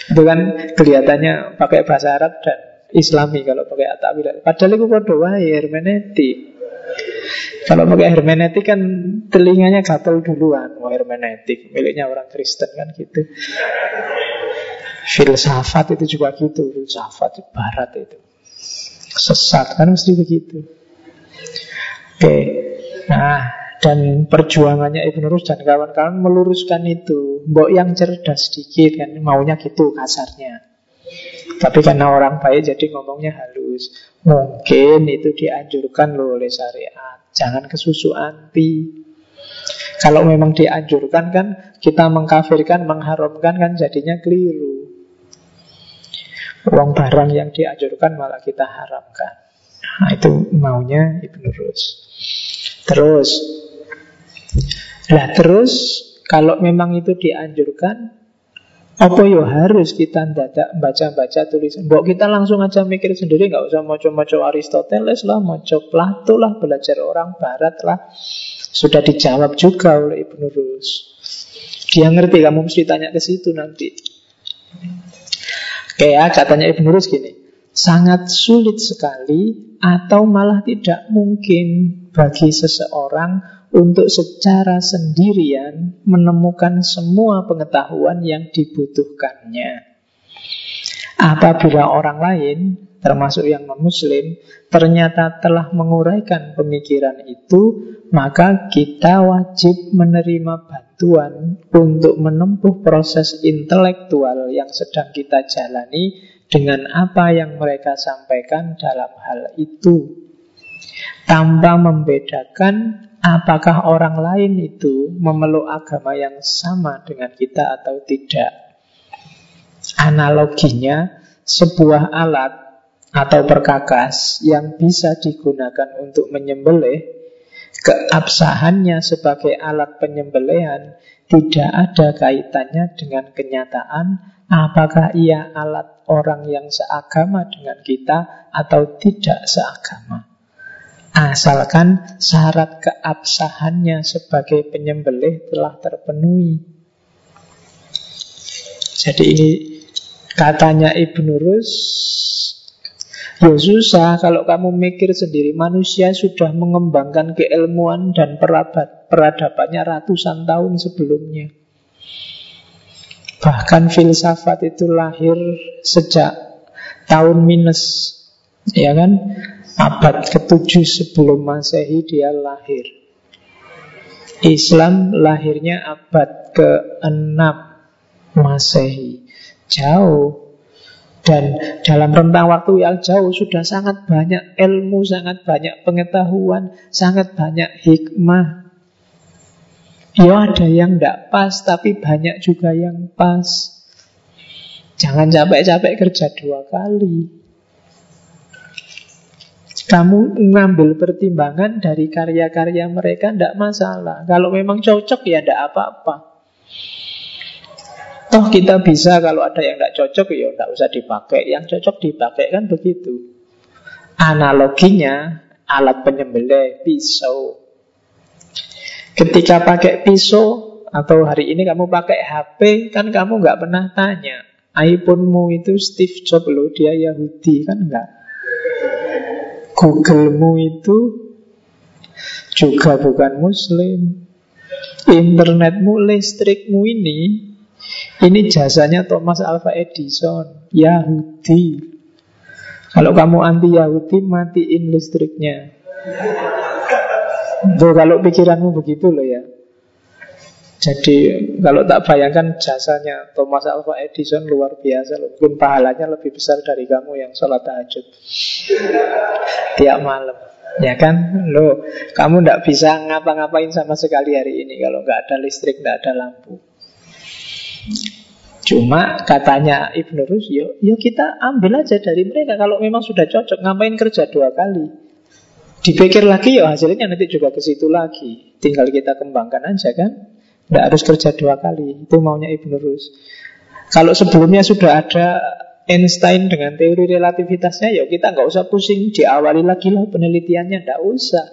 Itu kan kelihatannya pakai bahasa Arab dan Islami kalau pakai at-ta'wil. Padahal itu kode wae hermeneutik. Kalau pakai hermeneutik kan telinganya gatel duluan. Wah hermeneutik miliknya orang Kristen kan gitu. Filsafat itu juga gitu Filsafat barat itu. Sesat kan mesti begitu. Oke Nah dan perjuangannya Ibn Rus dan kawan-kawan meluruskan itu. Mbok yang cerdas sedikit kan Maunya gitu kasarnya. Tapi karena orang baik jadi ngomongnya halus. Mungkin itu dianjurkan loh oleh syariat. Jangan kesusu anti. Kalau memang dianjurkan kan Kita mengkafirkan, mengharamkan kan jadinya keliru Uang barang yang dianjurkan malah kita haramkan. Nah, itu maunya Ibnu Rus. Terus, lah terus kalau memang itu dianjurkan, apa yo harus kita dadak baca-baca tulisan. Mbok kita langsung aja mikir sendiri, nggak usah moco-moco Aristoteles lah, moco Plato lah, belajar orang Barat lah. Sudah dijawab juga oleh Ibnu Rus. Dia ngerti, kamu mesti tanya ke situ nanti. Kayak katanya Ibnu Rus gini, sangat sulit sekali atau malah tidak mungkin bagi seseorang untuk secara sendirian menemukan semua pengetahuan yang dibutuhkannya. Apabila orang lain, termasuk yang non-muslim, ternyata telah menguraikan pemikiran itu, maka kita wajib menerima bantuan untuk menempuh proses intelektual yang sedang kita jalani dengan apa yang mereka sampaikan dalam hal itu. Tanpa membedakan apakah orang lain itu memeluk agama yang sama dengan kita atau tidak. Analoginya, sebuah alat atau perkakas yang bisa digunakan untuk menyembelih, keabsahannya sebagai alat penyembelihan tidak ada kaitannya dengan kenyataan apakah ia alat orang yang seagama dengan kita atau tidak seagama. Asalkan syarat keabsahannya sebagai penyembelih telah terpenuhi. Jadi ini Katanya Ibnu Rus, ya susah kalau kamu mikir sendiri. Manusia sudah mengembangkan keilmuan dan perabat, peradabannya ratusan tahun sebelumnya. Bahkan filsafat itu lahir sejak tahun minus, ya kan? Abad ke-7 sebelum Masehi dia lahir. Islam lahirnya abad ke-6 Masehi. Jauh. Dan dalam rentang waktu yang jauh sudah sangat banyak ilmu, sangat banyak pengetahuan, sangat banyak hikmah. Ya ada yang tidak pas, tapi banyak juga yang pas. Jangan capek-capek kerja dua kali. Kamu ngambil pertimbangan dari karya-karya mereka tidak masalah. Kalau memang cocok ya tidak apa-apa. Toh kita bisa kalau ada yang tidak cocok ya tidak usah dipakai. Yang cocok dipakai kan begitu. Analoginya alat penyembelih pisau. Ketika pakai pisau atau hari ini kamu pakai HP kan kamu nggak pernah tanya iPhonemu itu Steve Jobs loh dia Yahudi kan enggak. Googlemu itu juga bukan Muslim. Internetmu, listrikmu ini ini jasanya Thomas Alva Edison, Yahudi. Kalau kamu anti Yahudi, matiin listriknya. Tuh, kalau pikiranmu begitu loh ya. Jadi kalau tak bayangkan jasanya Thomas Alva Edison luar biasa loh. Mungkin pahalanya lebih besar dari kamu yang sholat tahajud tiap malam. Ya kan, lo kamu tidak bisa ngapa-ngapain sama sekali hari ini kalau nggak ada listrik, nggak ada lampu. Cuma katanya Ibnu Rus, yo, yo kita ambil aja dari mereka kalau memang sudah cocok, ngapain kerja dua kali? Dipikir lagi ya hasilnya nanti juga ke situ lagi. Tinggal kita kembangkan aja kan. Tidak harus kerja dua kali. Itu maunya Ibnu Rus. Kalau sebelumnya sudah ada Einstein dengan teori relativitasnya, ya kita nggak usah pusing. Diawali lagi lah penelitiannya, tidak usah.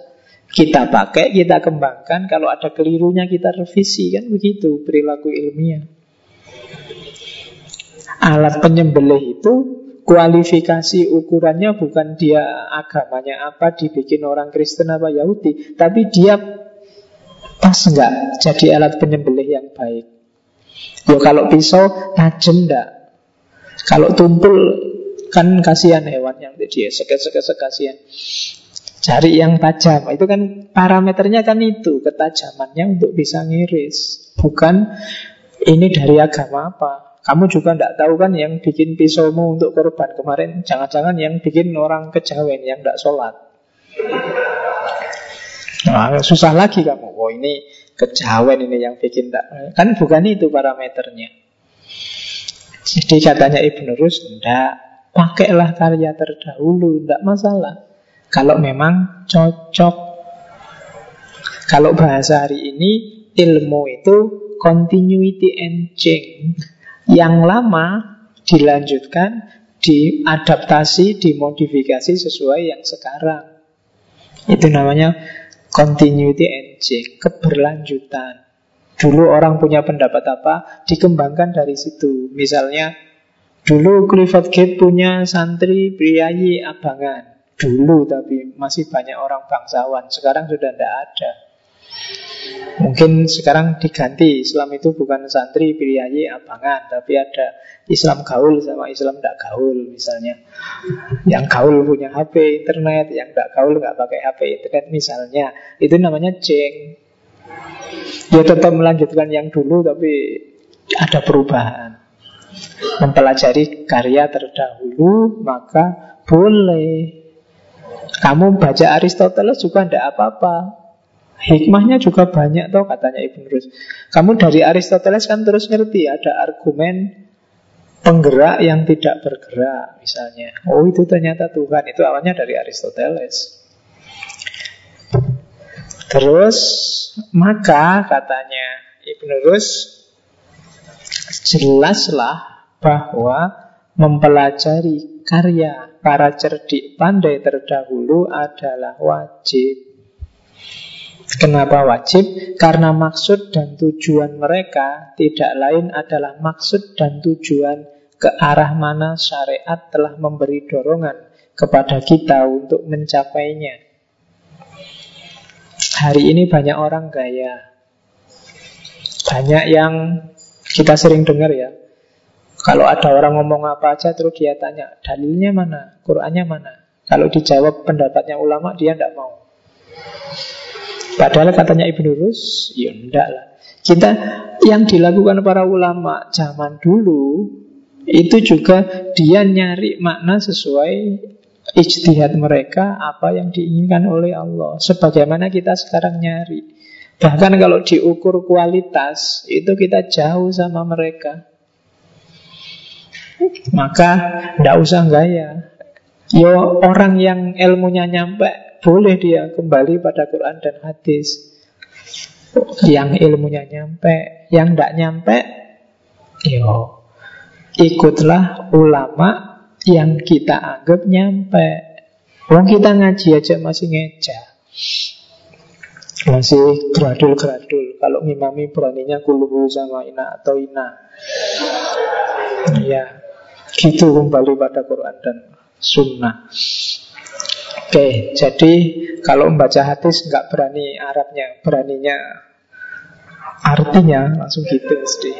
Kita pakai, kita kembangkan. Kalau ada kelirunya kita revisi kan begitu perilaku ilmiah. Alat penyembelih itu kualifikasi ukurannya bukan dia agamanya apa, dibikin orang Kristen apa Yahudi, tapi dia pas enggak jadi alat penyembelih yang baik. Ya kalau pisau tajam enggak. Kalau tumpul kan kasihan hewan yang dia seket-seket kasihan. Cari yang tajam. Itu kan parameternya kan itu, ketajamannya untuk bisa ngiris. Bukan ini dari agama apa. Kamu juga tidak tahu kan yang bikin pisaumu untuk korban kemarin Jangan-jangan yang bikin orang kejawen yang tidak sholat nah, Susah lagi kamu Oh ini kejawen ini yang bikin tak Kan bukan itu parameternya Jadi katanya Ibn Rus Tidak pakailah karya terdahulu, tidak masalah. Kalau memang cocok. Kalau bahasa hari ini, ilmu itu continuity and change. Yang lama dilanjutkan, diadaptasi, dimodifikasi sesuai yang sekarang. Itu namanya continuity and change, keberlanjutan. Dulu orang punya pendapat apa, dikembangkan dari situ. Misalnya, dulu Clifford Gate punya santri priayi abangan. Dulu tapi masih banyak orang bangsawan. Sekarang sudah tidak ada. Mungkin sekarang diganti Islam itu bukan santri priayi abangan Tapi ada Islam gaul sama Islam tidak gaul misalnya. Yang gaul punya HP internet Yang tidak gaul nggak pakai HP internet misalnya. Itu namanya ceng Dia tetap melanjutkan yang dulu Tapi ada perubahan. Mempelajari karya terdahulu Maka boleh. Kamu baca Aristoteles juga tidak apa-apa Hikmahnya juga banyak toh katanya Ibn Rus. Kamu dari Aristoteles kan terus ngerti ada argumen penggerak yang tidak bergerak misalnya. Oh itu ternyata Tuhan itu awalnya dari Aristoteles. Terus maka katanya Ibn Rus jelaslah bahwa mempelajari karya para cerdik pandai terdahulu adalah wajib. Kenapa wajib? Karena maksud dan tujuan mereka tidak lain adalah maksud dan tujuan ke arah mana syariat telah memberi dorongan kepada kita untuk mencapainya. Hari ini banyak orang gaya. Banyak yang kita sering dengar ya. Kalau ada orang ngomong apa aja terus dia tanya, dalilnya mana? Qurannya mana? Kalau dijawab pendapatnya ulama dia tidak mau. Padahal katanya Ibnu Rus, ya enggak lah. Kita yang dilakukan para ulama zaman dulu itu juga dia nyari makna sesuai ijtihad mereka apa yang diinginkan oleh Allah. Sebagaimana kita sekarang nyari. Bahkan kalau diukur kualitas itu kita jauh sama mereka. Maka tidak usah gaya. Yo orang yang ilmunya nyampe boleh dia kembali pada Quran dan hadis. Yang ilmunya nyampe, yang tidak nyampe, yo ikutlah ulama yang kita anggap nyampe. Wong kita ngaji aja masih ngeja. Masih gradul-gradul Kalau ngimami beraninya kuluhu sama ina atau ina Ya Gitu kembali pada Quran dan Sunnah Oke, jadi kalau membaca hadis nggak berani Arabnya, beraninya artinya langsung gitu mesti.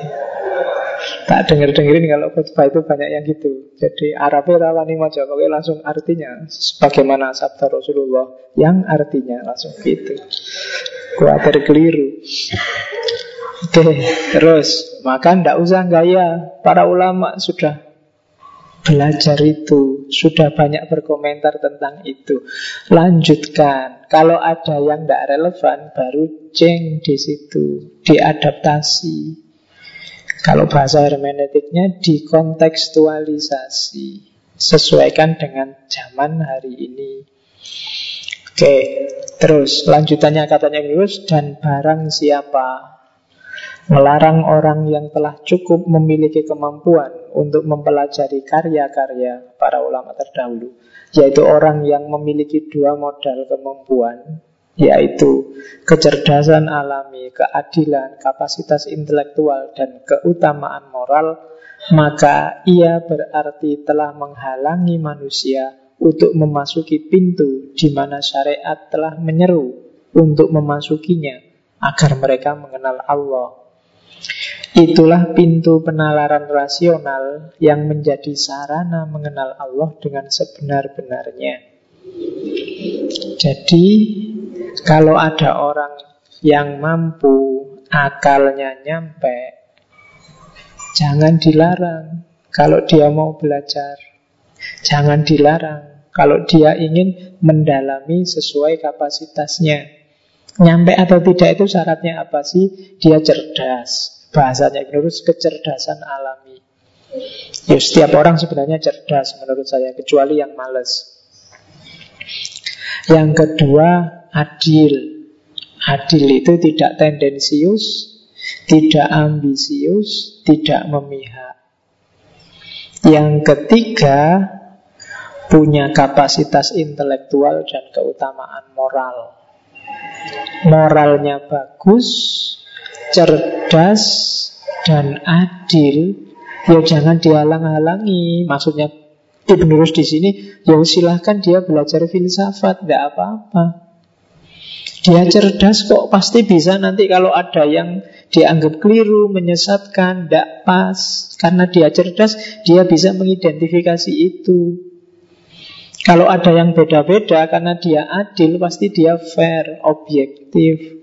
Tak denger dengerin kalau khutbah itu banyak yang gitu. Jadi Arabnya rawani maca, oke langsung artinya sebagaimana sabda Rasulullah yang artinya langsung gitu. Kuatir keliru. Oke, terus maka ndak usah gaya. Para ulama sudah belajar itu, sudah banyak berkomentar tentang itu. Lanjutkan. Kalau ada yang tidak relevan, baru ceng di situ, diadaptasi. Kalau bahasa hermeneutiknya dikontekstualisasi, sesuaikan dengan zaman hari ini. Oke, terus lanjutannya katanya Yus dan barang siapa Melarang orang yang telah cukup memiliki kemampuan untuk mempelajari karya-karya para ulama terdahulu, yaitu orang yang memiliki dua modal kemampuan, yaitu kecerdasan alami, keadilan, kapasitas intelektual, dan keutamaan moral, maka ia berarti telah menghalangi manusia untuk memasuki pintu di mana syariat telah menyeru untuk memasukinya agar mereka mengenal Allah Itulah pintu penalaran rasional yang menjadi sarana mengenal Allah dengan sebenar-benarnya. Jadi, kalau ada orang yang mampu akalnya nyampe, jangan dilarang kalau dia mau belajar. Jangan dilarang kalau dia ingin mendalami sesuai kapasitasnya. Nyampe atau tidak itu syaratnya apa sih? Dia cerdas. Bahasanya Ibn kecerdasan alami. Ya, setiap orang sebenarnya cerdas menurut saya, kecuali yang males. Yang kedua, adil. Adil itu tidak tendensius, tidak ambisius, tidak memihak. Yang ketiga, punya kapasitas intelektual dan keutamaan moral. Moralnya bagus, cerdas, dan adil, ya jangan dihalang-halangi. Maksudnya Ibn di sini, ya silahkan dia belajar filsafat, tidak apa-apa. Dia cerdas kok, pasti bisa nanti kalau ada yang dianggap keliru, menyesatkan, tidak pas. Karena dia cerdas, dia bisa mengidentifikasi itu. Kalau ada yang beda-beda karena dia adil pasti dia fair, objektif.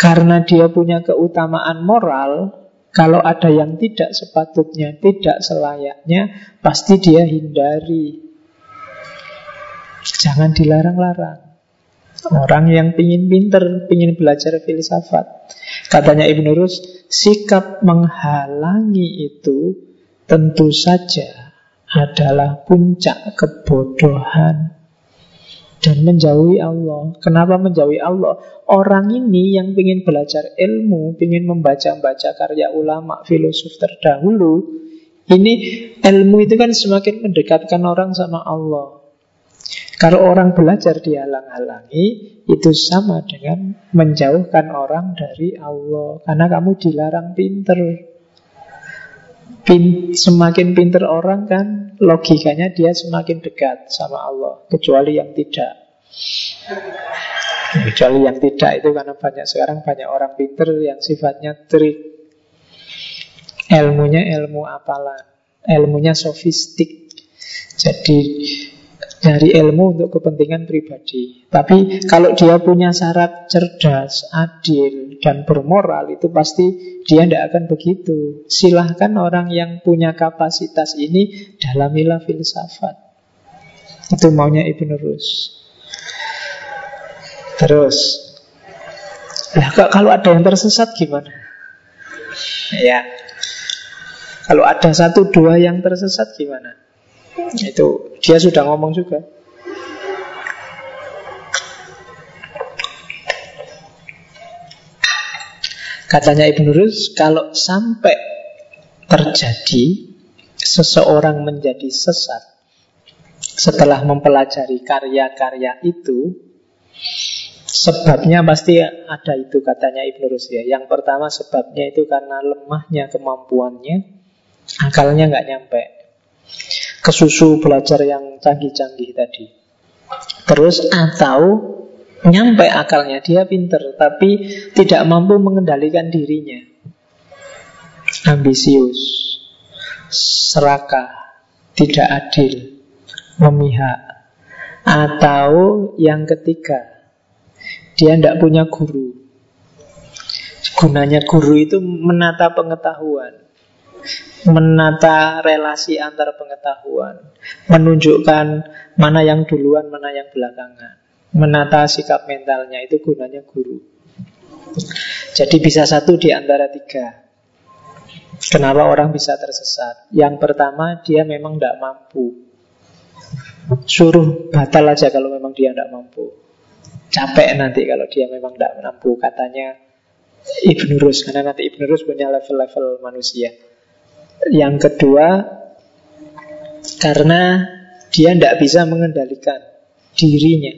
Karena dia punya keutamaan moral, kalau ada yang tidak sepatutnya, tidak selayaknya, pasti dia hindari. Jangan dilarang-larang. Orang yang pingin pinter, pingin belajar filsafat. Katanya Ibn Rus, sikap menghalangi itu tentu saja adalah puncak kebodohan dan menjauhi Allah. Kenapa menjauhi Allah? Orang ini yang ingin belajar ilmu, ingin membaca-baca karya ulama, filosof terdahulu, ini ilmu itu kan semakin mendekatkan orang sama Allah. Kalau orang belajar dihalang-halangi, itu sama dengan menjauhkan orang dari Allah. Karena kamu dilarang pinter. Pin, semakin pinter orang kan logikanya dia semakin dekat sama Allah kecuali yang tidak. Kecuali yang tidak itu karena banyak sekarang banyak orang pinter yang sifatnya trik. Ilmunya ilmu apalan ilmunya sofistik. Jadi dari ilmu untuk kepentingan pribadi. Tapi kalau dia punya syarat cerdas, adil, dan bermoral, itu pasti dia tidak akan begitu. Silahkan orang yang punya kapasitas ini dalamilah filsafat. Itu maunya Ibn Rus. Terus, nah, kalau ada yang tersesat gimana? Ya, kalau ada satu dua yang tersesat gimana? Itu dia sudah ngomong juga. Katanya Ibn Rus, kalau sampai terjadi seseorang menjadi sesat setelah mempelajari karya-karya itu, sebabnya pasti ada itu katanya Ibn Rus ya. Yang pertama sebabnya itu karena lemahnya kemampuannya, akalnya nggak nyampe kesusu belajar yang canggih-canggih tadi. Terus atau nyampe akalnya dia pinter tapi tidak mampu mengendalikan dirinya. Ambisius, serakah, tidak adil, memihak. Atau yang ketiga, dia tidak punya guru. Gunanya guru itu menata pengetahuan menata relasi antar pengetahuan, menunjukkan mana yang duluan, mana yang belakangan, menata sikap mentalnya itu gunanya guru. Jadi bisa satu di antara tiga. Kenapa orang bisa tersesat? Yang pertama dia memang tidak mampu. Suruh batal aja kalau memang dia tidak mampu. Capek nanti kalau dia memang tidak mampu. Katanya Ibn Rus, karena nanti Ibn Rus punya level-level manusia. Yang kedua, karena dia tidak bisa mengendalikan dirinya.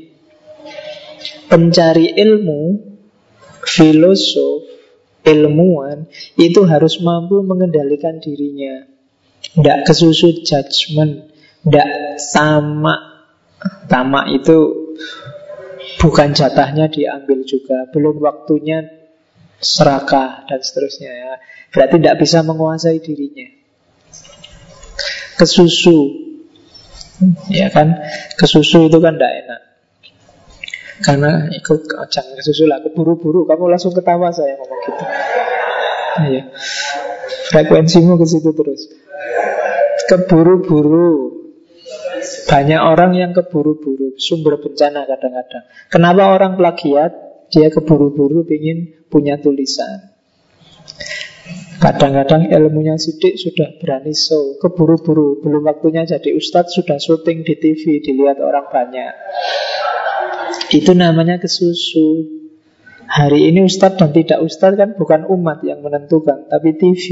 Pencari ilmu, filosof, ilmuwan itu harus mampu mengendalikan dirinya. Tidak kesusu judgment, tidak sama. Tamak itu bukan jatahnya diambil juga, belum waktunya serakah dan seterusnya ya. Berarti tidak bisa menguasai dirinya. Kesusu, ya kan? Kesusu itu kan tidak enak. Karena ikut oh, jangan kesusu lah, keburu-buru. Kamu langsung ketawa saya ngomong gitu. Iya. Frekuensimu ke situ terus. Keburu-buru. Banyak orang yang keburu-buru, sumber bencana kadang-kadang. Kenapa orang plagiat? Dia keburu-buru ingin punya tulisan. Kadang-kadang ilmunya sidik sudah berani show. Keburu-buru Belum waktunya jadi ustadz Sudah syuting di TV Dilihat orang banyak. Itu namanya kesusu. Hari ini ustadz dan tidak ustadz kan Bukan umat yang menentukan Tapi TV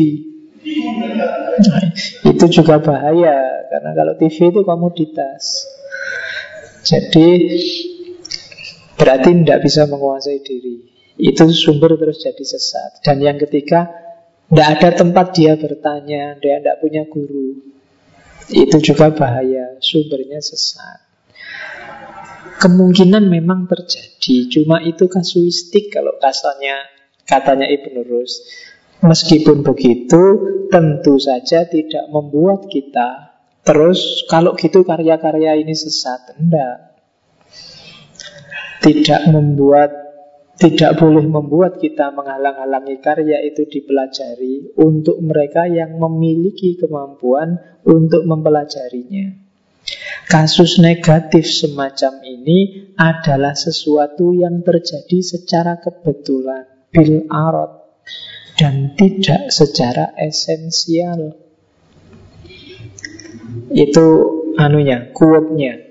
nah, Itu juga bahaya Karena kalau TV itu komoditas. Jadi Berarti tidak bisa menguasai diri Itu sumber terus jadi sesat Dan yang ketiga tidak ada tempat dia bertanya, dia tidak punya guru. Itu juga bahaya, sumbernya sesat. Kemungkinan memang terjadi, cuma itu kasuistik kalau kasarnya katanya Ibn Rus. Meskipun begitu, tentu saja tidak membuat kita terus kalau gitu karya-karya ini sesat. Tidak. Tidak membuat tidak boleh membuat kita menghalang-halangi karya itu dipelajari untuk mereka yang memiliki kemampuan untuk mempelajarinya. Kasus negatif semacam ini adalah sesuatu yang terjadi secara kebetulan, bil arot, dan tidak secara esensial. Itu anunya, kuatnya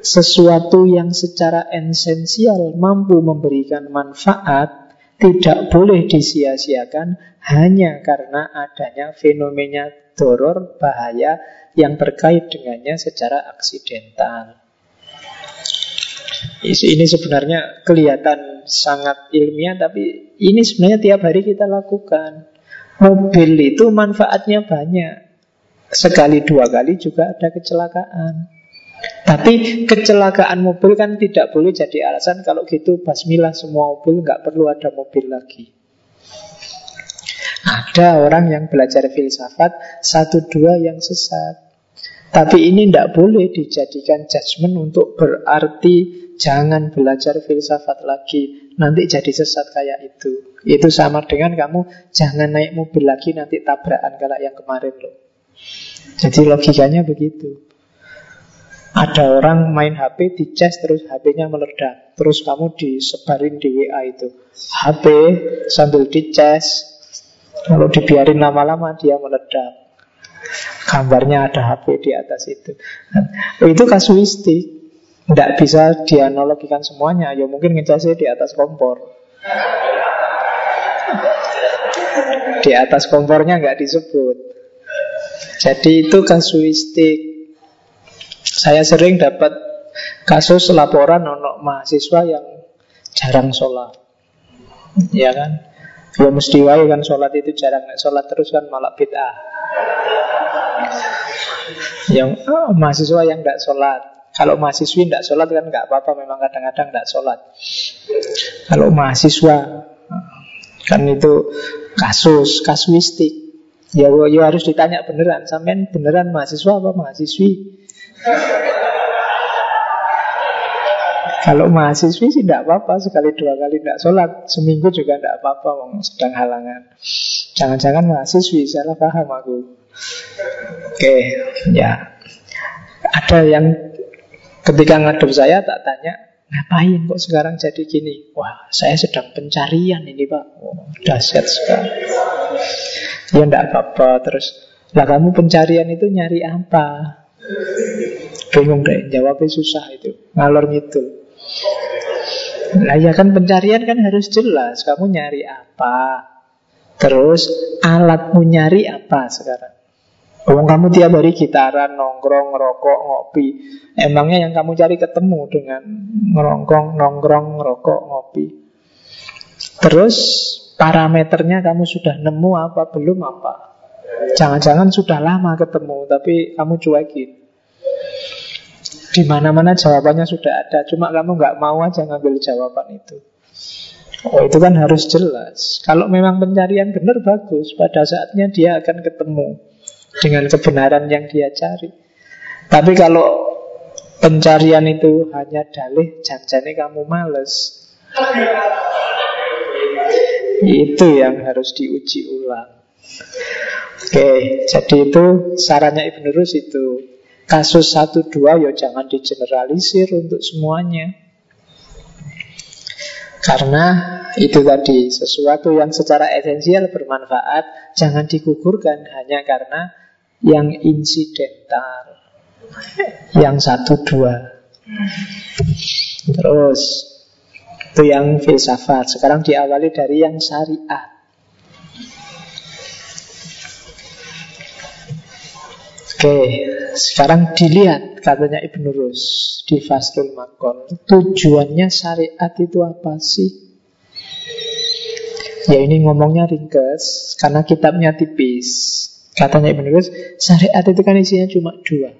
sesuatu yang secara esensial mampu memberikan manfaat tidak boleh disia-siakan hanya karena adanya fenomena doror bahaya yang terkait dengannya secara aksidental. Ini sebenarnya kelihatan sangat ilmiah tapi ini sebenarnya tiap hari kita lakukan. Mobil itu manfaatnya banyak. Sekali dua kali juga ada kecelakaan. Tapi kecelakaan mobil kan tidak boleh jadi alasan kalau gitu basmilah semua mobil nggak perlu ada mobil lagi. Ada orang yang belajar filsafat satu dua yang sesat. Tapi ini tidak boleh dijadikan judgement untuk berarti jangan belajar filsafat lagi. Nanti jadi sesat kayak itu. Itu sama dengan kamu jangan naik mobil lagi nanti tabrakan kayak yang kemarin loh. Jadi logikanya begitu. Ada orang main HP dicas terus HP-nya meledak. Terus kamu disebarin di WA itu. HP sambil dicas. Kalau dibiarin lama-lama dia meledak. Gambarnya ada HP di atas itu. Itu kasuistik. Tidak bisa dianalogikan semuanya. Ya mungkin ngecasnya di atas kompor. Di atas kompornya nggak disebut. Jadi itu kasuistik. Saya sering dapat kasus laporan anak mahasiswa yang jarang sholat. Ya kan? Ya mesti wae kan sholat itu jarang Sholat terus kan malah bid'ah. Yang oh, mahasiswa yang tidak sholat. Kalau mahasiswi tidak sholat kan nggak apa-apa Memang kadang-kadang tidak sholat. Kalau mahasiswa Kan itu kasus, kasuistik. Ya, ya harus ditanya beneran Sampai beneran mahasiswa apa mahasiswi kalau mahasiswi sih tidak apa-apa Sekali dua kali tidak sholat Seminggu juga tidak apa-apa Sedang halangan. Jangan-jangan mahasiswi Salah paham aku. Oke ya. Ada yang Ketika ngadep saya tak tanya Ngapain kok sekarang jadi gini? Wah saya sedang pencarian ini pak. Oh, Dahsyat sekali. Ya tidak apa-apa Terus Lah kamu pencarian itu nyari apa Bingung deh, jawabnya susah itu. Ngalor gitu Nah ya kan pencarian kan harus jelas. Kamu nyari apa? Terus alatmu nyari apa sekarang? Ngomong kamu tiap hari gitaran, nongkrong, ngerokok, ngopi. Emangnya yang kamu cari ketemu dengan ngerongkong, nongkrong, ngerokok, ngopi? Terus parameternya kamu sudah nemu apa, belum apa? Jangan-jangan sudah lama ketemu Tapi kamu cuekin di mana-mana jawabannya sudah ada, cuma kamu nggak mau aja ngambil jawaban itu. Oh itu kan harus jelas. Kalau memang pencarian benar bagus, pada saatnya dia akan ketemu dengan kebenaran yang dia cari. Tapi kalau pencarian itu hanya dalih, jangan kamu males. Itu yang harus diuji ulang. Oke, jadi itu sarannya Ibn Rus itu Kasus satu dua ya jangan digeneralisir untuk semuanya. Karena Itu tadi sesuatu yang secara esensial bermanfaat jangan digugurkan hanya karena yang insidental, yang satu dua. Terus itu yang filsafat. Sekarang diawali dari yang syariat. Oke, sekarang dilihat katanya Ibn Rus di Faslul Makon. Tujuannya syariat itu apa sih? Ya ini ngomongnya ringkes karena kitabnya tipis. Katanya Ibn Rus, syariat itu kan isinya cuma dua.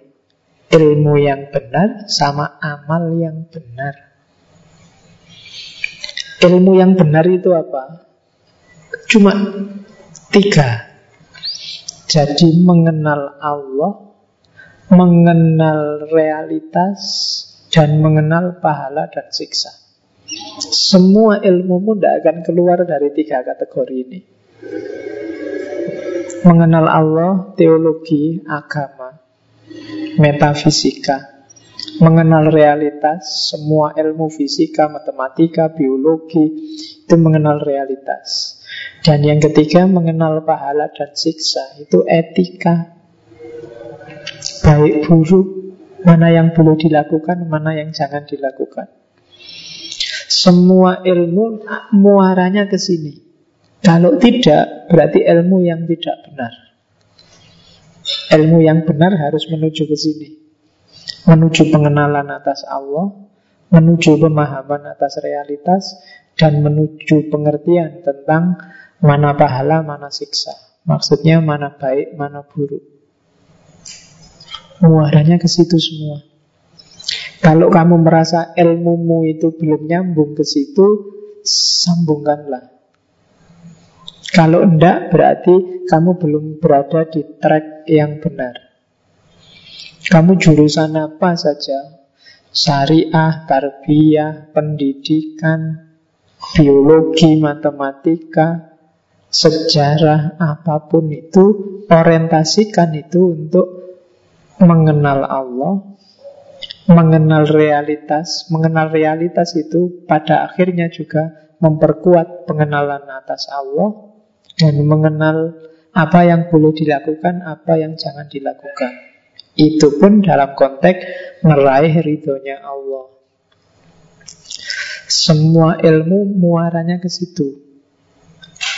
Ilmu yang benar sama amal yang benar. Ilmu yang benar itu apa? Cuma tiga jadi mengenal Allah, mengenal realitas, dan mengenal pahala dan siksa. Semua ilmumu tidak akan keluar dari tiga kategori ini. Mengenal Allah, teologi, agama, metafisika. Mengenal realitas, semua ilmu fisika, matematika, biologi, itu mengenal realitas. Dan yang ketiga mengenal pahala dan siksa Itu etika. Baik buruk Mana yang boleh dilakukan Mana yang jangan dilakukan. Semua ilmu Muaranya ke sini. Kalau tidak Berarti ilmu yang tidak benar. Ilmu yang benar harus menuju ke sini. Menuju pengenalan atas Allah Menuju pemahaman atas realitas Dan menuju pengertian tentang Mana pahala, mana siksa. Maksudnya mana baik, mana buruk. Muaranya ke situ semua. Kalau kamu merasa ilmumu itu belum nyambung ke situ Sambungkanlah. Kalau enggak berarti kamu belum berada di track yang benar. Kamu jurusan apa saja? Syariah, tarbiyah, pendidikan, biologi, matematika, sejarah apa pun itu orientasikan itu untuk mengenal Allah, mengenal realitas, mengenal realitas itu pada akhirnya juga memperkuat pengenalan atas Allah dan mengenal apa yang boleh dilakukan, apa yang jangan dilakukan. Itu pun dalam konteks meraih ridhonya Allah. Semua ilmu muaranya ke situ.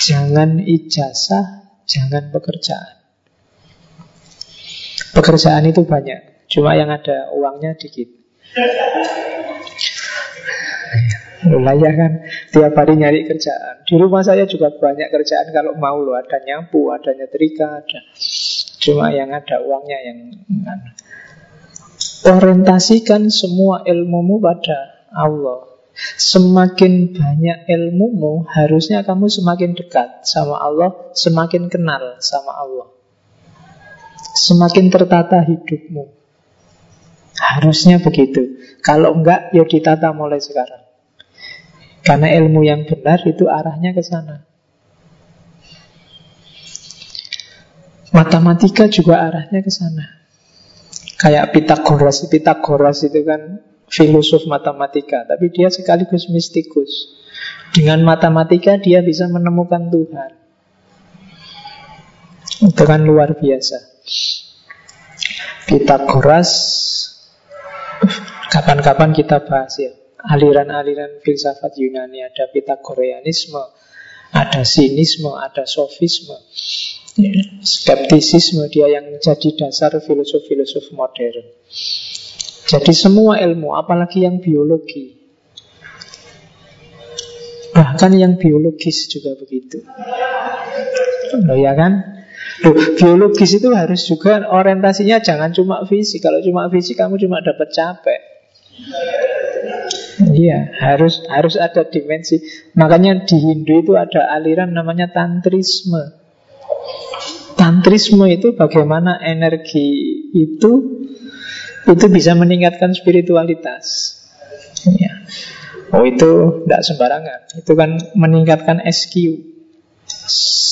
Jangan ijazah, jangan pekerjaan. Pekerjaan itu banyak, cuma yang ada uangnya dikit. Lah ya kan, tiap hari nyari kerjaan. Di rumah saya juga banyak kerjaan kalau mau loh, ada nyapu, ada nyetrika, ada. Cuma yang ada uangnya yang orientasikan semua ilmumu pada Allah. Semakin banyak ilmumu, harusnya kamu semakin dekat sama Allah, semakin kenal sama Allah. Semakin tertata hidupmu. Harusnya begitu. Kalau enggak, ya ditata mulai sekarang. Karena ilmu yang benar itu arahnya ke sana. Matematika juga arahnya ke sana. Kayak Pitagoras, Pitagoras itu kan filosof matematika, tapi dia sekaligus mistikus. Dengan matematika dia bisa menemukan Tuhan. Itu kan luar biasa. Pitagoras kapan-kapan kita bahas ya. Aliran-aliran filsafat Yunani ada Pitagoreanisme, ada sinisme, ada sofisme. Skeptisisme dia yang jadi dasar filosof-filosof modern. Jadi semua ilmu, apalagi yang biologi Bahkan yang biologis juga begitu Loh ya kan? Loh, biologis itu harus juga orientasinya jangan cuma fisik Kalau cuma fisik kamu cuma dapat capek Iya, harus harus ada dimensi. Makanya di Hindu itu ada aliran namanya tantrisme. Tantrisme itu bagaimana energi itu itu bisa meningkatkan spiritualitas. Ya. Oh itu tidak sembarangan. Itu kan meningkatkan SQ,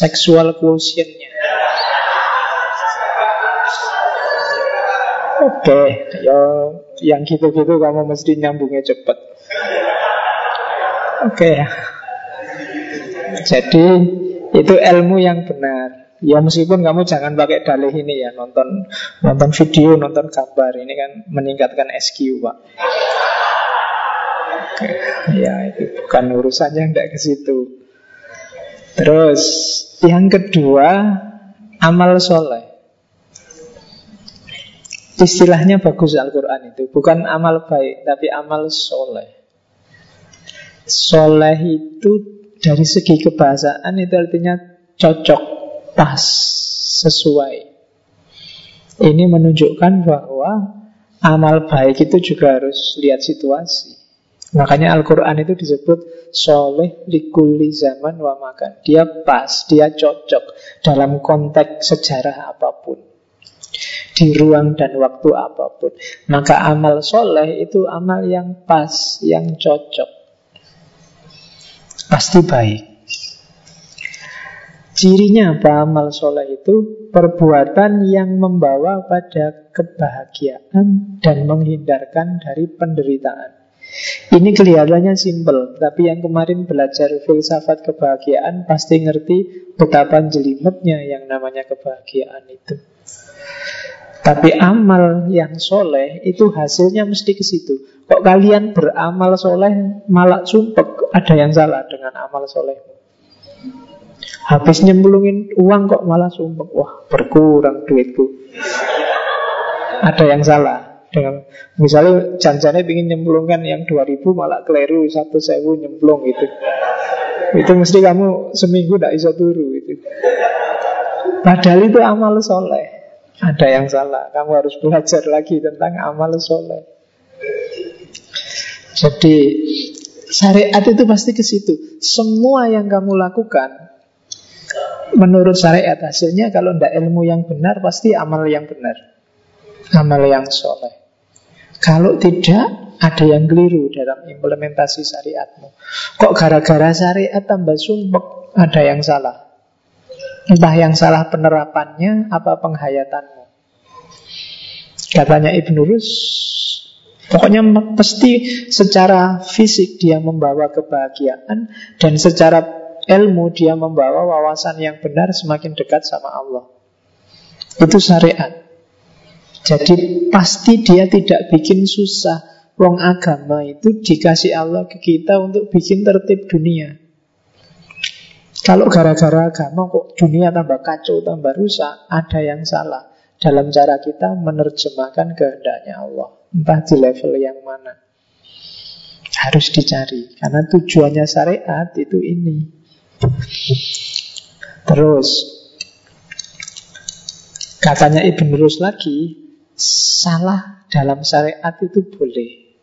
seksual quotientnya. Oke, okay, yo yang gitu-gitu kamu mesti nyambungnya cepat. Oke okay. Jadi itu ilmu yang benar. Ya meskipun kamu jangan pakai dalih ini ya nonton nonton video, nonton gambar ini kan meningkatkan SQ pak. Ya itu bukan urusannya tidak ke situ. Terus yang kedua amal soleh. Istilahnya bagus Al-Quran itu Bukan amal baik Tapi amal soleh Soleh itu Dari segi kebahasaan Itu artinya cocok Pas Sesuai Ini menunjukkan bahwa Amal baik itu juga harus Lihat situasi Makanya Al-Quran itu disebut Soleh likuli zaman wa makan Dia pas, dia cocok Dalam konteks sejarah apa pun di ruang dan waktu apa pun. Maka amal soleh itu amal yang pas, yang cocok. Pasti baik. Cirinya apa amal soleh itu? Perbuatan yang membawa pada kebahagiaan dan menghindarkan dari penderitaan. Ini kelihatannya simpel, tapi yang kemarin belajar filsafat kebahagiaan pasti ngerti betapa jelimetnya yang namanya kebahagiaan itu. Tapi amal yang soleh itu hasilnya mesti ke situ. Kok kalian beramal soleh malah sumpek, ada yang salah dengan amal soleh. Habis nyemplungin uang kok malah sumpek. Wah berkurang duitku. Ada yang salah dengan misalnya janjane ingin nyemplungkan yang 2000 malah keliru satu sewu nyemplung itu. Itu mesti kamu seminggu tidak bisa turu itu. Padahal itu amal soleh. Ada yang salah. Kamu harus belajar lagi tentang amal soleh. Jadi syariat itu pasti ke situ. Semua yang kamu lakukan menurut syariat hasilnya kalau tidak ilmu yang benar pasti amal yang benar. Amal yang soleh. Kalau tidak ada yang keliru dalam implementasi syariatmu. Kok gara-gara syariat tambah sumpek ada yang salah. Entah yang salah penerapannya apa penghayatanmu. Katanya Ibn Rus, pokoknya pasti secara fisik dia membawa kebahagiaan dan secara ilmu dia membawa wawasan yang benar semakin dekat sama Allah. Itu syariat. Jadi pasti dia tidak bikin susah. Wong agama itu dikasih Allah ke kita untuk bikin tertib dunia. Kalau gara-gara agama kok dunia tambah kacau, tambah rusak, ada yang salah dalam cara kita menerjemahkan kehendaknya Allah. Entah di level yang mana. Harus dicari. Karena tujuannya syariat itu ini. Terus, katanya Ibn Rus lagi, salah dalam syariat itu boleh.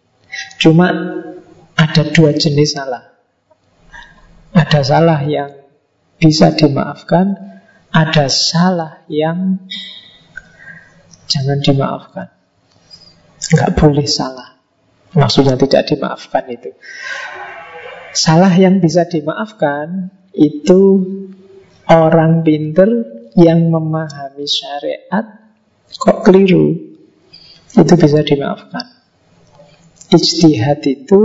Cuma ada dua jenis salah. Ada salah yang bisa dimaafkan, ada salah yang jangan dimaafkan. Nggak boleh salah. Maksudnya tidak dimaafkan itu. Salah yang bisa dimaafkan itu orang pinter yang memahami syariat kok keliru. Itu bisa dimaafkan. Ijtihad itu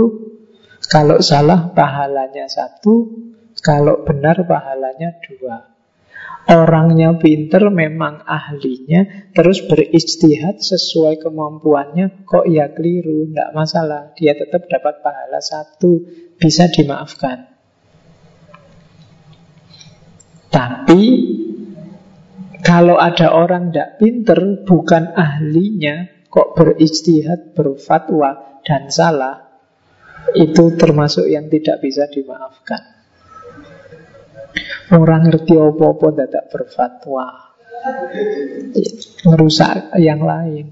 kalau salah pahalanya satu, kalau benar pahalanya dua. Orangnya pinter memang ahlinya Terus beristihad sesuai kemampuannya Kok ya keliru, tidak masalah Dia tetap dapat pahala satu Bisa dimaafkan Tapi Kalau ada orang tidak pinter Bukan ahlinya Kok beristihad, berfatwa Dan salah Itu termasuk yang tidak bisa dimaafkan. Orang ngerti apa-apa tidak berfatwa. Merusak yang lain.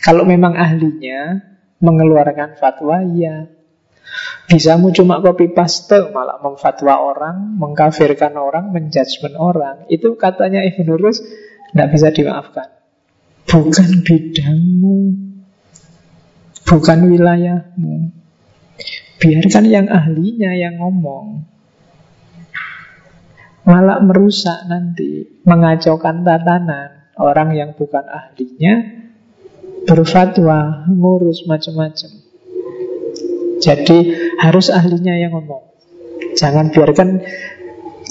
Kalau memang ahlinya Mengeluarkan fatwa Ya Bisamu cuma copy paste Malah memfatwa orang Mengkafirkan orang Menjudgment orang. Itu katanya Ibn Rus Tidak bisa dimaafkan. Bukan bidangmu. Bukan wilayahmu. Biarkan yang ahlinya yang ngomong. Malah merusak nanti, mengacaukan tatanan. Orang yang bukan ahlinya berfatwa, ngurus macam-macam. Jadi harus ahlinya yang ngomong. Jangan biarkan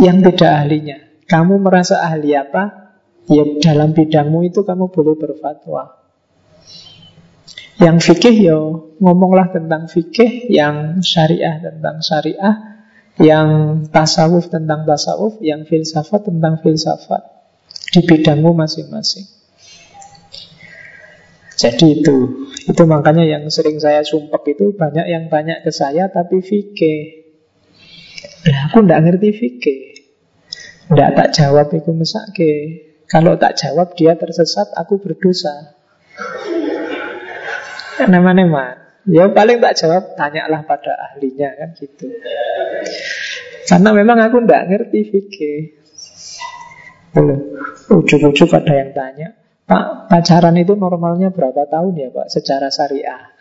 yang tidak ahlinya. Kamu merasa ahli apa? Ya dalam bidangmu itu kamu boleh berfatwa. Yang fikih ya ngomonglah tentang fikih, yang syariah tentang syariah, yang tasawuf tentang tasawuf, yang filsafat tentang filsafat di bidangmu masing-masing. Jadi itu, itu makanya yang sering saya sumpek itu banyak yang tanya ke saya tapi fikih. Nah, aku ndak ngerti fikih. Ndak tak jawab itu mesake. Kalau tak jawab dia tersesat, aku berdosa. Neman-neman. Ya paling tak jawab, tanyalah pada ahlinya kan gitu. Karena memang aku ndak ngerti fikih. Ujuk-ujuk ada yang tanya, Pak, pacaran itu normalnya berapa tahun ya Pak secara syariah?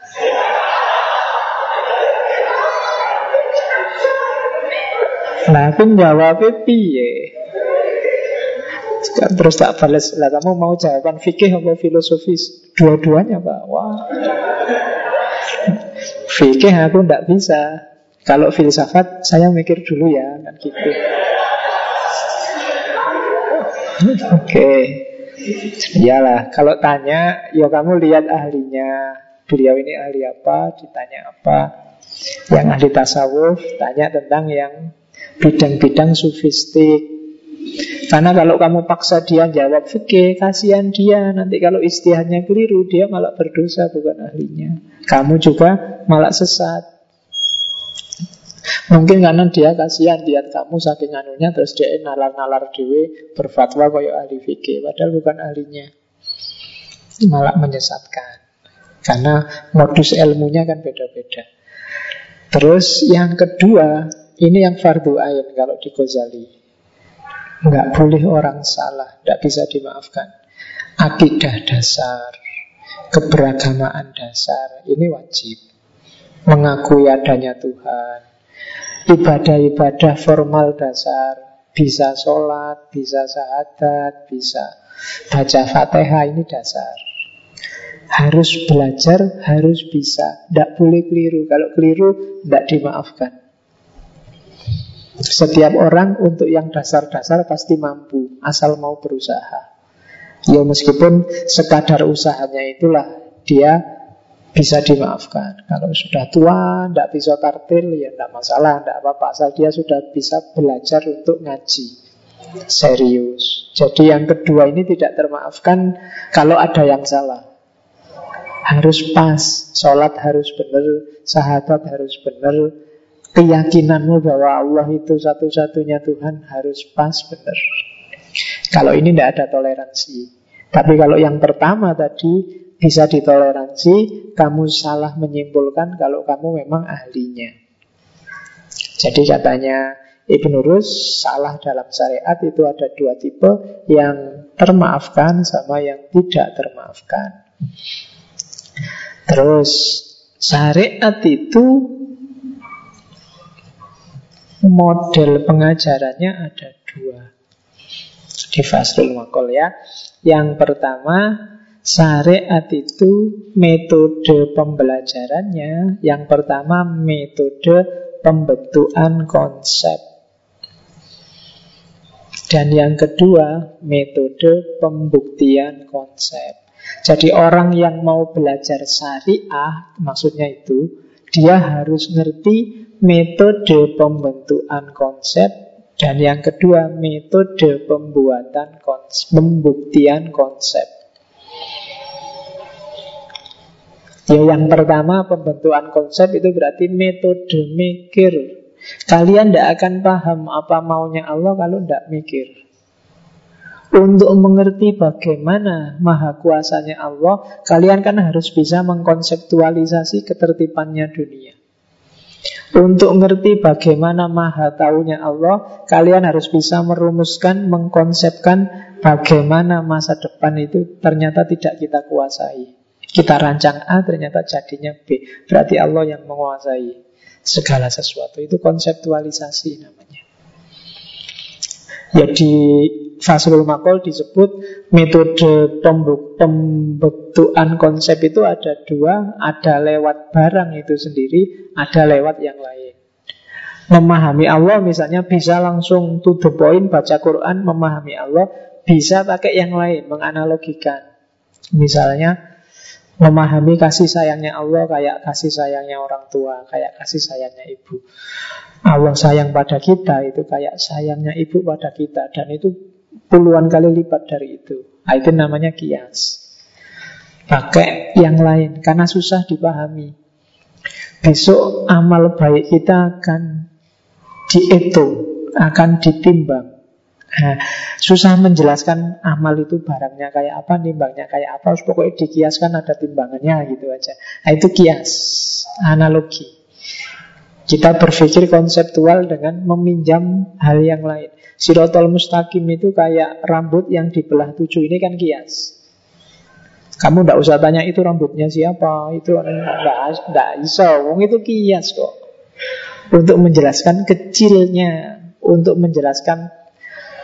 Nah, aku jawabnya piye? Terus tak balas lah kamu mau jawaban fikih atau filosofis? Dua-duanya pak. Wah. Fikih aku tidak bisa. Kalau filsafat saya mikir dulu ya kan gitu. Oke. Okay. Iyalah, kalau tanya, ya kamu lihat ahlinya. Beliau ini ahli apa, ditanya apa. Yang ahli tasawuf, tanya tentang yang bidang-bidang sufistik, karena kalau kamu paksa dia jawab fikih, kasihan dia. Nanti kalau istihadnya keliru, dia malah berdosa bukan ahlinya. Kamu juga malah sesat. Mungkin karena dia kasihan lihat kamu saking anunya terus dia nalar-nalar dewe berfatwa koyo ahli fikih padahal bukan ahlinya. Malah menyesatkan. Karena modus ilmunya kan beda-beda. Terus yang kedua, ini yang fardu ain kalau di Ghazali. Nggak boleh orang salah, tidak bisa dimaafkan. Akidah dasar, keberagamaan dasar, ini wajib. Mengakui adanya Tuhan. Ibadah-ibadah formal dasar, bisa sholat, bisa syahadat, bisa baca fatihah, ini dasar. Harus belajar, harus bisa. Tidak boleh keliru. Kalau keliru, tidak dimaafkan. Setiap orang untuk yang dasar-dasar pasti mampu Asal mau berusaha Ya meskipun sekadar usahanya itulah Dia bisa dimaafkan. Kalau sudah tua, tidak bisa kartil Ya tidak masalah, tidak apa-apa. Asal dia sudah bisa belajar untuk ngaji. Serius. Jadi yang kedua ini tidak termaafkan Kalau ada yang salah. Harus pas. Sholat harus benar Sahabat harus benar keyakinanmu bahwa Allah itu satu-satunya Tuhan harus pas benar. Kalau ini tidak ada toleransi. Tapi kalau yang pertama tadi bisa ditoleransi, kamu salah menyimpulkan kalau kamu memang ahlinya. Jadi katanya Ibn Rus salah dalam syariat itu ada dua tipe yang termaafkan sama yang tidak termaafkan. Terus syariat itu model pengajarannya ada dua di Fasrul Makol ya. Yang pertama, syariat itu metode pembelajarannya. Yang pertama, metode pembentukan konsep. Dan yang kedua, metode pembuktian konsep. Jadi orang yang mau belajar syariah, maksudnya itu, dia harus ngerti metode pembentukan konsep dan yang kedua metode pembuatan konsep, pembuktian konsep. Ya yang pertama pembentukan konsep itu berarti metode mikir. Kalian tidak akan paham apa maunya Allah kalau tidak mikir. Untuk mengerti bagaimana maha kuasanya Allah, kalian kan harus bisa mengkonseptualisasi ketertibannya dunia. Untuk ngerti bagaimana maha taunya Allah, kalian harus bisa merumuskan, mengkonsepkan bagaimana masa depan itu ternyata tidak kita kuasai. Kita rancang A, ternyata jadinya B. Berarti Allah yang menguasai segala sesuatu. Itu konseptualisasi namanya. Ya di Faslul Makol disebut metode pembentukan konsep itu ada dua, ada lewat barang itu sendiri, ada lewat yang lain. Memahami Allah misalnya bisa langsung to the point baca Quran memahami Allah, bisa pakai yang lain menganalogikan. Misalnya memahami kasih sayangnya Allah kayak kasih sayangnya orang tua, kayak kasih sayangnya ibu. Allah sayang pada kita itu kayak sayangnya ibu pada kita dan itu puluhan kali lipat dari itu. Nah, itu namanya kias. Pakai yang lain karena susah dipahami. Besok amal baik kita akan dihitung, akan ditimbang. Nah, susah menjelaskan amal itu barangnya kayak apa, nimbangnya kayak apa. Terus pokoknya dikiaskan ada timbangannya gitu aja. Nah, itu kias, analogi. Kita berpikir konseptual dengan meminjam hal yang lain. Sirotol mustaqim itu kayak rambut yang dibelah tujuh. Ini kan kias. Kamu tidak usah tanya itu rambutnya siapa. Itu tidak bisa. Wong itu kias kok. Untuk menjelaskan kecilnya Untuk menjelaskan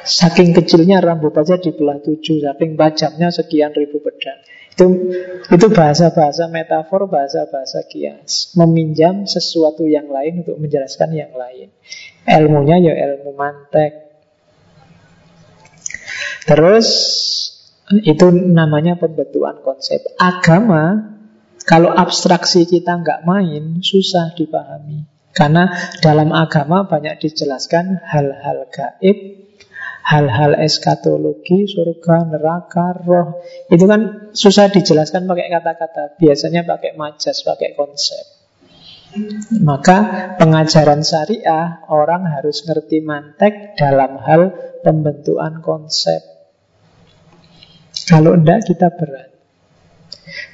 Saking kecilnya rambut aja dibelah tujuh Saking tajamnya sekian ribu pedang. Itu itu bahasa-bahasa metafor Bahasa-bahasa kias. Meminjam sesuatu yang lain Untuk menjelaskan yang lain. Ilmunya ya ilmu mantek. Terus itu namanya pembentukan konsep. Agama Kalau abstraksi kita nggak main Susah dipahami. Karena dalam agama banyak dijelaskan hal-hal gaib, hal-hal eskatologi, surga, neraka, roh. Itu kan susah dijelaskan pakai kata-kata. Biasanya pakai majas, pakai konsep. Maka pengajaran syariah orang harus ngerti mantek dalam hal pembentukan konsep. Kalau enggak kita berat.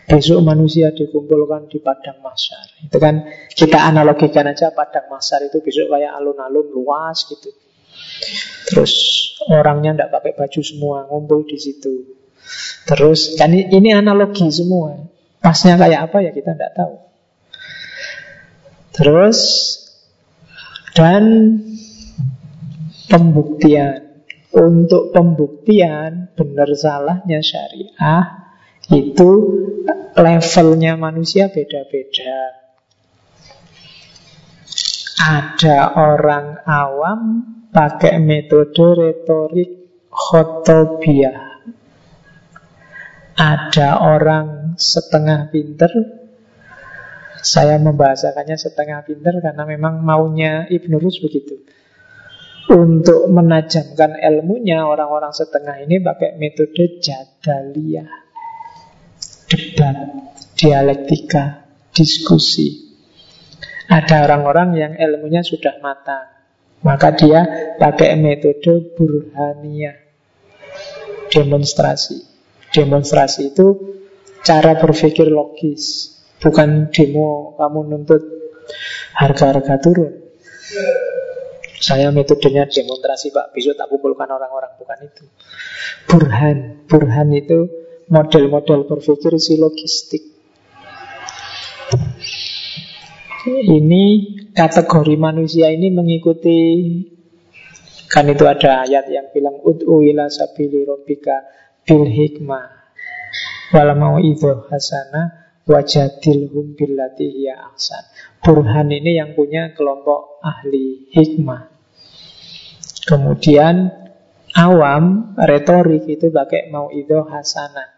Besok manusia dikumpulkan di padang masar. Itu kan kita analogikan aja padang masar itu besok kayak alun-alun luas gitu. Terus orangnya tidak pakai baju semua, ngumpul di situ. Terus kan ini analogi semua. Pasnya kayak apa ya kita tidak tahu. Terus dan pembuktian. Untuk pembuktian benar salahnya syariah itu levelnya manusia beda-beda. Ada orang awam pakai metode retorik khotobiah. Ada orang setengah pinter Saya membahasakannya setengah pinter Karena memang maunya Ibn Rus begitu Untuk menajamkan ilmunya Orang-orang setengah ini pakai metode jadaliyah debat, dialektika, diskusi. Ada orang-orang yang ilmunya sudah matang, maka dia pakai metode burhania, demonstrasi. Demonstrasi itu cara berpikir logis, bukan demo kamu nuntut harga-harga turun. Saya metodenya demonstrasi Pak, besok tak kumpulkan orang-orang, bukan itu. Burhan, burhan itu model-model berpikir silogistik. Ini kategori manusia ini mengikuti kan itu ada ayat yang bilang ud'u ila sabili rabbika bil hikmah wala mau itu hasana wajadilhum billati hiya ahsan. Burhan ini yang punya kelompok ahli hikmah. Kemudian awam retorik itu pakai mau itu hasana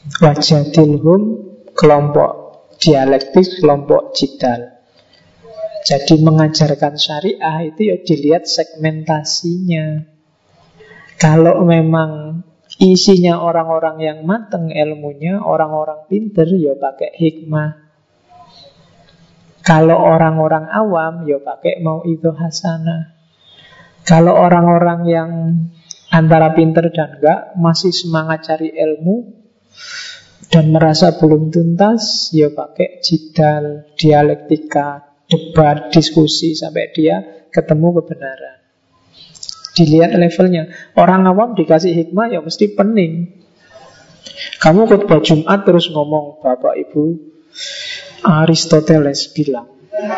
Wajadilhum kelompok dialektik, kelompok jidal. Jadi mengajarkan syariah itu ya dilihat segmentasinya. Kalau memang isinya orang-orang yang mateng ilmunya, orang-orang pinter ya pakai hikmah. Kalau orang-orang awam ya pakai mau itu hasanah. Kalau orang-orang yang antara pinter dan enggak masih semangat cari ilmu, dan merasa belum tuntas, ya pakai jidal, dialektika, debat, diskusi sampai dia ketemu kebenaran. Dilihat levelnya. Orang awam dikasih hikmah ya mesti pening. Kamu khutbah Jumat terus ngomong Bapak Ibu Aristoteles bilang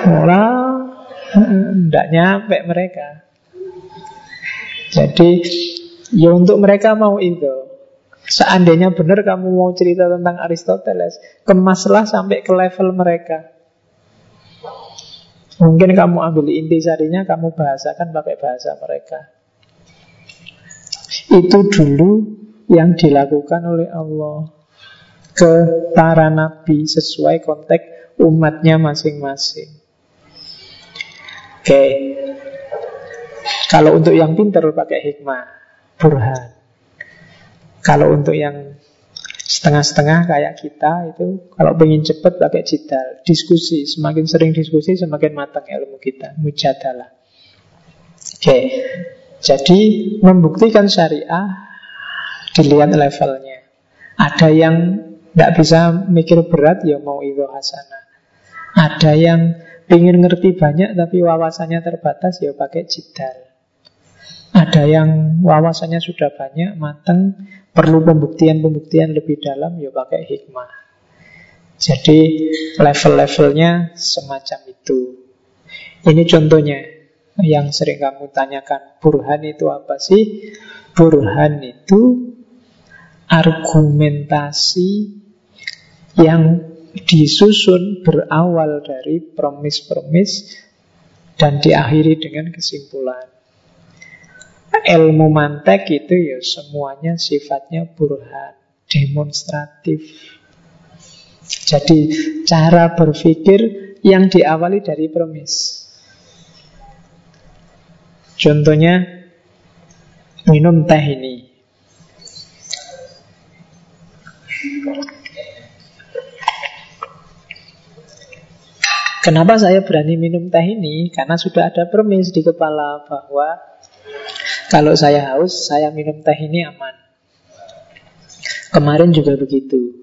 Orang Tidak nyampe mereka Jadi Ya untuk mereka mau itu Seandainya benar kamu mau cerita tentang Aristoteles, kemaslah sampai ke level mereka. Mungkin kamu ambil inti sarinya, kamu bahasakan pakai bahasa mereka. Itu dulu yang dilakukan oleh Allah ke para nabi sesuai konteks umatnya masing-masing. Oke, kalau untuk yang pintar pakai hikmah, burhan. Kalau untuk yang setengah-setengah kayak kita itu kalau pengen cepet pakai jidal, diskusi. Semakin sering diskusi semakin matang ilmu kita, mujadalah. Oke, jadi membuktikan syariah dilihat levelnya. Ada yang tidak bisa mikir berat ya mau itu hasanah. Ada yang ingin ngerti banyak tapi wawasannya terbatas ya pakai jidal. Ada yang wawasannya sudah banyak, matang, perlu pembuktian-pembuktian lebih dalam, ya pakai hikmah. Jadi level-levelnya semacam itu. Ini contohnya yang sering kamu tanyakan. Burhan itu apa sih? Burhan itu argumentasi yang disusun berawal dari promis-promis dan diakhiri dengan kesimpulan. Ilmu mantek itu ya semuanya sifatnya burhan, demonstratif. Jadi cara berpikir yang diawali dari premis. Contohnya minum teh ini. Kenapa saya berani minum teh ini? Karena sudah ada premis di kepala bahwa kalau saya haus, saya minum teh ini aman. Kemarin juga begitu.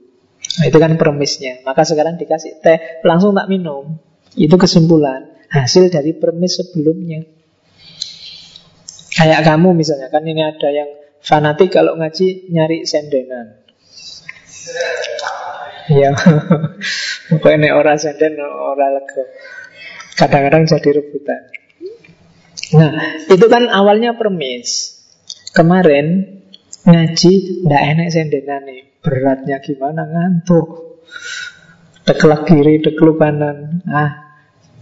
Nah, itu kan permisnya. Maka sekarang dikasih teh, langsung tak minum. Itu kesimpulan. Hasil dari permis sebelumnya. Kayak kamu misalnya, kan ini ada yang fanatik kalau ngaji nyari sendenan. Ya, pokoknya orang senden, orang lego. Kadang-kadang jadi rebutan. Nah, itu kan awalnya permis. Kemarin ngaji ndak enak sendenan nih. Beratnya gimana ngantuk. Teklak kiri, tekluk kanan. Ah,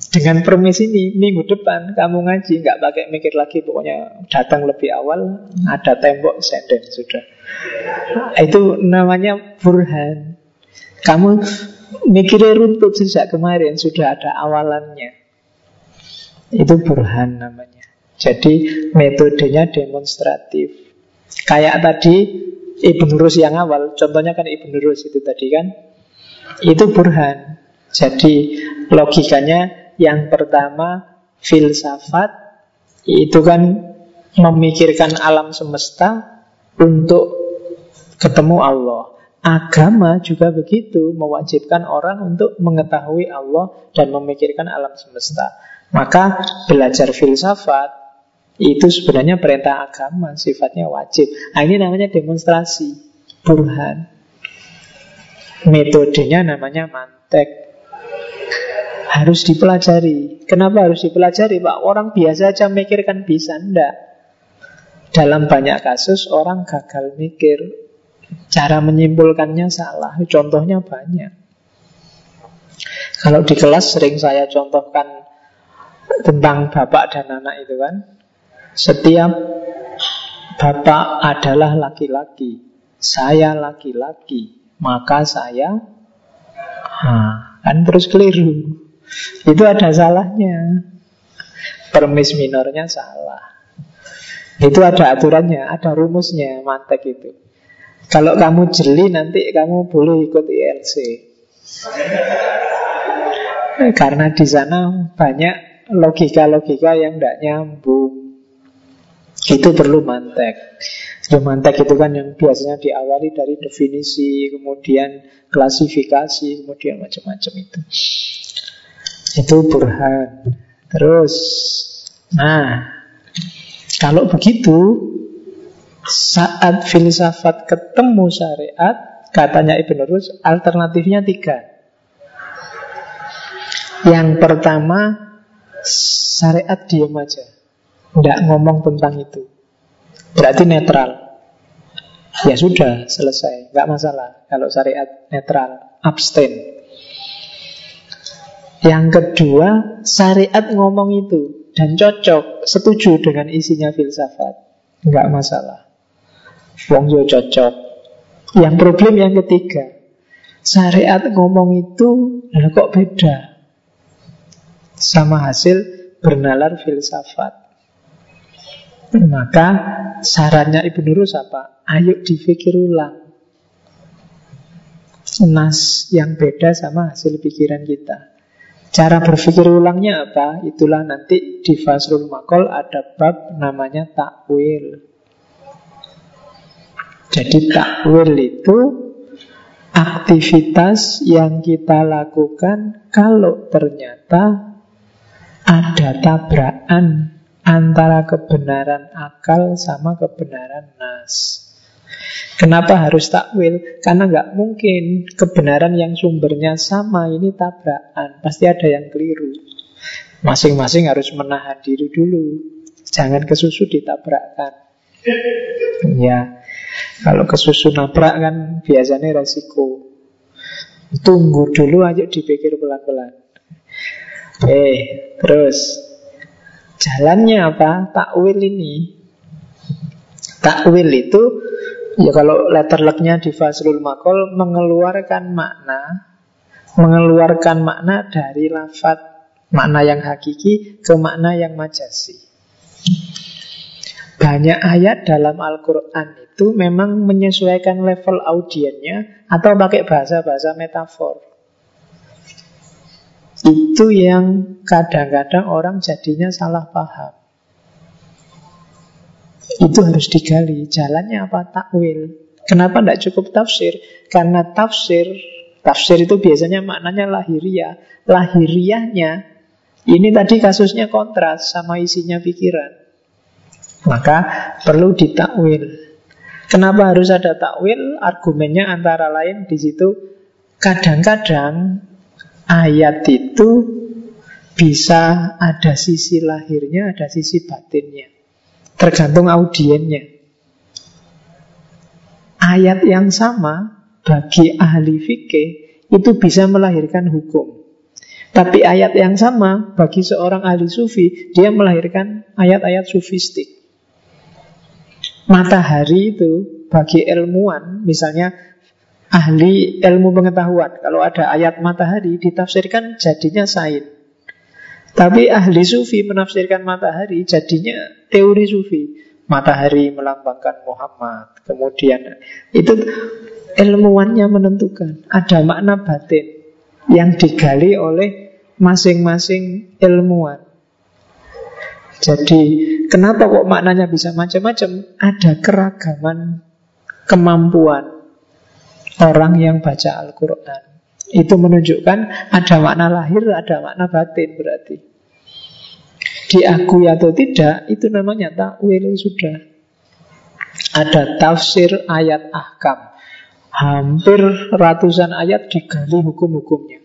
dengan permis ini minggu depan kamu ngaji nggak pakai mikir lagi pokoknya datang lebih awal ada tembok senden sudah itu namanya burhan kamu mikirnya runtut sejak kemarin sudah ada awalannya itu burhan namanya jadi metodenya demonstratif. Kayak tadi Ibn Rus yang awal, contohnya kan Ibn Rus itu tadi kan, itu burhan. Jadi logikanya yang pertama filsafat itu kan memikirkan alam semesta untuk ketemu Allah. Agama juga begitu, mewajibkan orang untuk mengetahui Allah dan memikirkan alam semesta. Maka belajar filsafat itu sebenarnya perintah agama, sifatnya wajib. Nah, ini namanya demonstrasi, burhan. Metodenya namanya mantek. Harus dipelajari. Kenapa harus dipelajari, Pak? Orang biasa aja mikirkan bisa, enggak. Dalam banyak kasus orang gagal mikir. Cara menyimpulkannya salah. Contohnya banyak. Kalau di kelas sering saya contohkan tentang bapak dan anak itu kan setiap bapak adalah laki-laki, saya laki-laki, maka saya kan terus keliru. Itu ada salahnya. Permis minornya salah. Itu ada aturannya, ada rumusnya, mantek itu. Kalau kamu jeli nanti kamu boleh ikut ILC. Karena di sana banyak logika-logika yang tidak nyambung. Itu perlu mantek. Mantek itu kan yang biasanya diawali dari definisi, kemudian klasifikasi, kemudian macam-macam itu. Itu burhan. Terus, nah, kalau begitu, saat filsafat ketemu syariat, katanya Ibn Rus, alternatifnya tiga. Yang pertama, syariat diam aja. Tidak ngomong tentang itu Berarti netral Ya sudah, selesai Nggak masalah Kalau syariat netral, abstain Yang kedua, syariat ngomong itu dan cocok, setuju dengan isinya filsafat. Enggak masalah. Wong yo cocok. Yang problem yang ketiga, syariat ngomong itu kok beda sama hasil bernalar filsafat. Maka sarannya Ibnu Rus apa? Ayo dipikir ulang. Nas yang beda sama hasil pikiran kita. Cara berpikir ulangnya apa? Itulah nanti di Fasrul Makol ada bab namanya takwil. Jadi takwil itu aktivitas yang kita lakukan kalau ternyata ada tabrakan antara kebenaran akal sama kebenaran nas. Kenapa harus takwil? Karena nggak mungkin kebenaran yang sumbernya sama ini tabrakan. Pasti ada yang keliru. Masing-masing harus menahan diri dulu. Jangan kesusu ditabrakkan. Ya, kalau kesusu nabrak kan biasanya resiko. Tunggu dulu aja dipikir pelan-pelan. Eh, terus jalannya apa? Takwil ini. Takwil itu Ya kalau letter lucknya di Faslul Makol mengeluarkan makna mengeluarkan makna dari lafat makna yang hakiki ke makna yang majasi. Banyak ayat dalam Al-Quran itu memang menyesuaikan level audiennya atau pakai bahasa-bahasa metafor. Itu yang kadang-kadang orang jadinya salah paham. Itu harus digali. Jalannya apa? Takwil. Kenapa tidak cukup tafsir? Karena tafsir, tafsir itu biasanya maknanya lahiriah. Lahiriahnya, ini tadi kasusnya kontras sama isinya pikiran. Maka perlu ditakwil. Kenapa harus ada takwil? Argumennya antara lain di situ kadang-kadang ayat itu bisa ada sisi lahirnya, ada sisi batinnya. Tergantung audiennya. Ayat yang sama bagi ahli fikih itu bisa melahirkan hukum. Tapi ayat yang sama bagi seorang ahli sufi, dia melahirkan ayat-ayat sufistik. Matahari itu bagi ilmuwan, misalnya ahli ilmu pengetahuan, kalau ada ayat matahari ditafsirkan jadinya sain. Tapi ahli sufi menafsirkan matahari jadinya teori sufi. Matahari melambangkan Muhammad. Kemudian itu ilmuwannya menentukan. Ada makna batin yang digali oleh masing-masing ilmuwan. Jadi kenapa kok maknanya bisa macam-macam? Ada keragaman kemampuan orang yang baca Al-Quran. Itu menunjukkan ada makna lahir, ada makna batin berarti. Diakui atau tidak, itu namanya takwil sudah. Ada tafsir ayat ahkam. Hampir ratusan ayat digali hukum-hukumnya.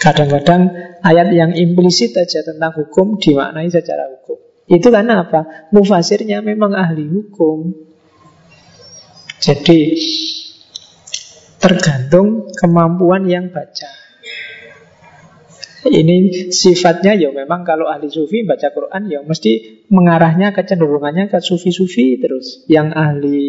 Kadang-kadang ayat yang implisit aja tentang hukum dimaknai secara hukum. Itu karena apa? Mufasirnya memang ahli hukum. Jadi tergantung kemampuan yang baca. Ini sifatnya ya memang kalau ahli sufi baca Quran ya mesti mengarahnya kecenderungannya ke sufi-sufi terus. Yang ahli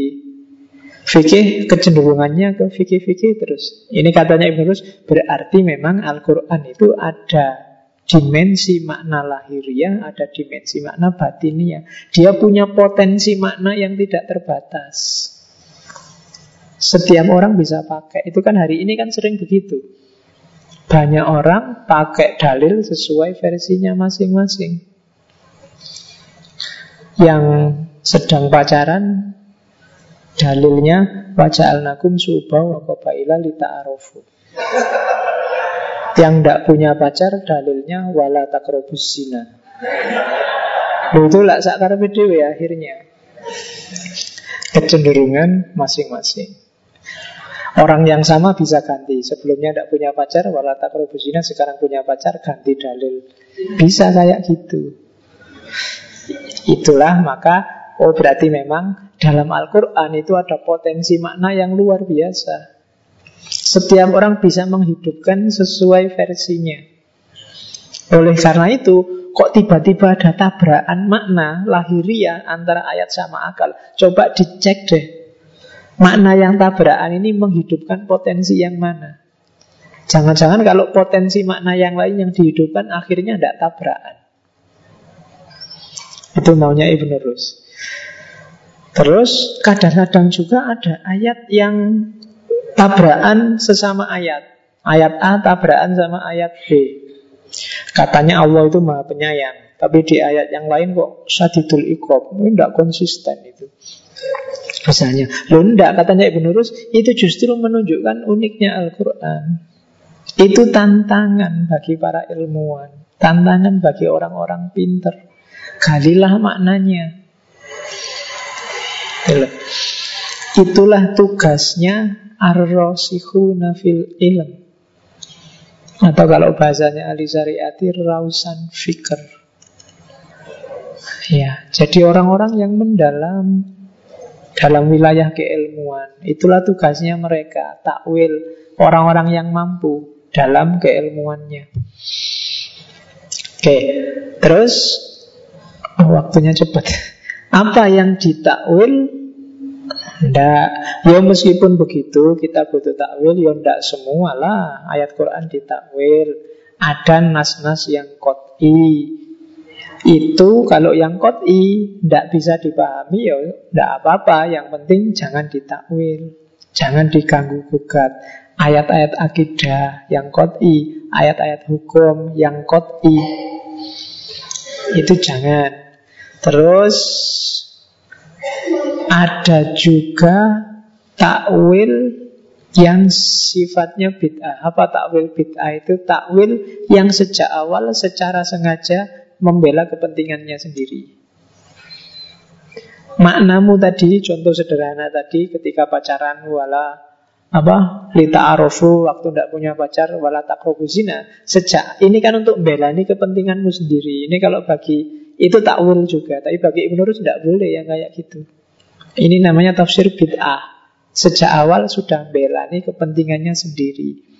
fikih kecenderungannya ke fikih-fikih terus. Ini katanya Ibn Rus berarti memang Al-Quran itu ada dimensi makna lahiriah, ada dimensi makna batinia. Dia punya potensi makna yang tidak terbatas. Setiap orang bisa pakai. Itu kan hari ini kan sering begitu. Banyak orang pakai dalil sesuai versinya masing-masing. Yang sedang pacaran dalilnya wajah al-nakum subah wa qabaila lita'arofu. Yang tidak punya pacar dalilnya wala takrobus zina. Itu lah sakar dewe akhirnya. Kecenderungan masing-masing. Orang yang sama bisa ganti. Sebelumnya tidak punya pacar, walata zina, sekarang punya pacar, ganti dalil. Bisa kayak gitu. Itulah maka, oh berarti memang dalam Al-Quran itu ada potensi makna yang luar biasa. Setiap orang bisa menghidupkan sesuai versinya. Oleh karena itu, kok tiba-tiba ada tabrakan makna lahiriah antara ayat sama akal? Coba dicek deh. Makna yang tabrakan ini menghidupkan potensi yang mana? Jangan-jangan kalau potensi makna yang lain yang dihidupkan akhirnya tidak tabrakan. Itu maunya Ibn Rus. Terus kadang-kadang juga ada ayat yang tabrakan sesama ayat. Ayat A tabrakan sama ayat B. Katanya Allah itu maha penyayang. Tapi di ayat yang lain kok syadidul ikob. Ini tidak konsisten itu. Misalnya, lo enggak katanya Ibn Rus, itu justru menunjukkan uniknya Al-Quran. Itu tantangan bagi para ilmuwan. Tantangan bagi orang-orang pinter. Galilah maknanya. Itulah tugasnya ar-rasikhuna fil ilm. Atau kalau bahasanya Ali Zariati Rausan Fikr Ya, jadi orang-orang yang mendalam dalam wilayah keilmuan. Itulah tugasnya mereka Takwil orang-orang yang mampu dalam keilmuannya. Oke, terus oh, Waktunya cepat. Apa yang ditakwil? Ndak, ya meskipun begitu kita butuh takwil, ya ndak semua lah. Ayat Quran ditakwil. Ada nas-nas yang kot'i. Itu kalau yang kot'i ndak bisa dipahami ya ndak apa-apa. Yang penting jangan ditakwil, jangan diganggu gugat. Ayat-ayat akidah yang kot'i, ayat-ayat hukum yang kot'i. Itu jangan. Terus ada juga takwil yang sifatnya bid'ah. Apa takwil bid'ah itu? Takwil yang sejak awal secara sengaja membela kepentingannya sendiri. Maknamu tadi, contoh sederhana tadi ketika pacaran wala apa lita arofu waktu tidak punya pacar wala takrobu zina sejak ini kan untuk membela ini kepentinganmu sendiri ini kalau bagi itu takwil juga tapi bagi Ibnu Rus tidak boleh yang kayak gitu ini namanya tafsir bid'ah. Sejak awal sudah belani kepentingannya sendiri.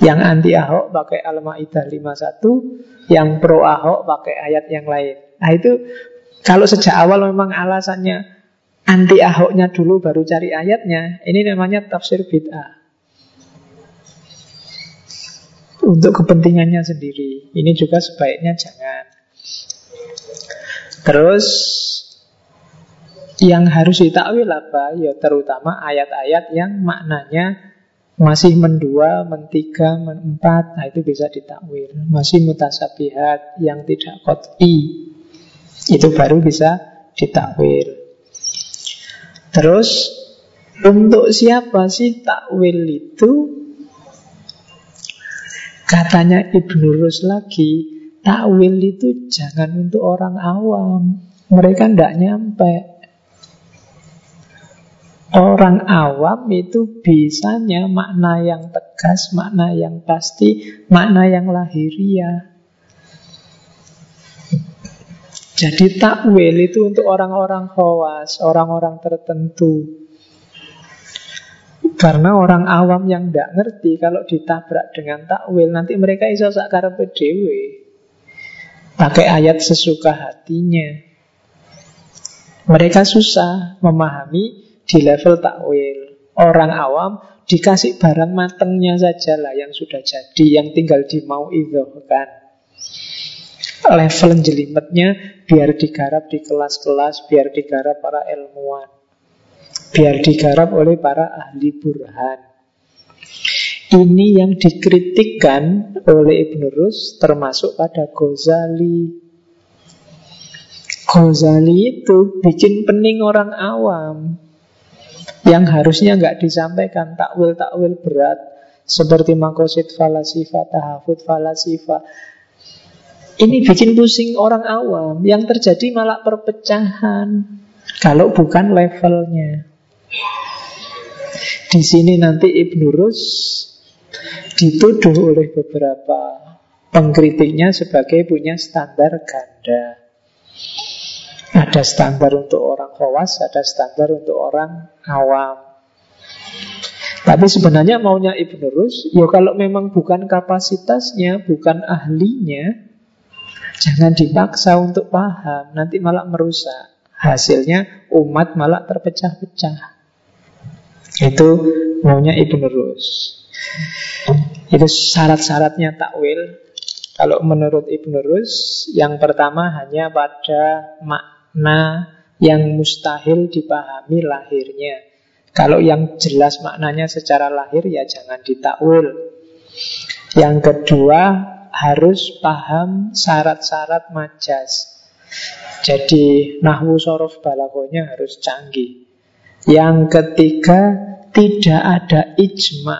Yang anti Ahok pakai Al-Maidah 51, yang pro Ahok pakai ayat yang lain. Nah itu kalau sejak awal memang alasannya anti Ahoknya dulu baru cari ayatnya, ini namanya tafsir bid'ah. Untuk kepentingannya sendiri. Ini juga sebaiknya jangan. Terus yang harus ditakwil apa? Ya terutama ayat-ayat yang maknanya masih mendua, mentiga, menempat, nah itu bisa ditakwil. Masih mutasabihat yang tidak kot'i, itu baru bisa ditakwil. Terus untuk siapa sih takwil itu? Katanya Ibnu Rus lagi, takwil itu jangan untuk orang awam. Mereka tidak nyampe. Orang awam itu bisanya makna yang tegas, makna yang pasti, makna yang lahiriah. Jadi takwil itu untuk orang-orang khawas, orang-orang tertentu. Karena orang awam yang tidak ngerti kalau ditabrak dengan takwil nanti mereka iso sakar dewe. Pakai ayat sesuka hatinya. Mereka susah memahami di level takwil. Orang awam dikasih barang matengnya saja lah yang sudah jadi, yang tinggal di mau kan. Level jelimetnya biar digarap di kelas-kelas, biar digarap para ilmuwan, biar digarap oleh para ahli burhan. Ini yang dikritikkan oleh Ibn Rus termasuk pada Ghazali. Ghazali itu bikin pening orang awam yang harusnya nggak disampaikan takwil-takwil berat seperti makosid falasifa, tahafud falasifa. Ini bikin pusing orang awam. Yang terjadi malah perpecahan kalau bukan levelnya. Di sini nanti Ibnu Rus dituduh oleh beberapa pengkritiknya sebagai punya standar ganda. Ada standar untuk orang khawas, ada standar untuk orang awam. Tapi sebenarnya maunya Ibn Rus, ya kalau memang bukan kapasitasnya, bukan ahlinya, jangan dipaksa untuk paham, nanti malah merusak. Hasilnya umat malah terpecah-pecah. Itu maunya Ibn Rus. Itu syarat-syaratnya takwil. Kalau menurut Ibn Rus, yang pertama hanya pada makna yang mustahil dipahami lahirnya. Kalau yang jelas maknanya secara lahir ya jangan ditakwil. Yang kedua harus paham syarat-syarat majas. Jadi nahwu sorof balagonya harus canggih. Yang ketiga tidak ada ijma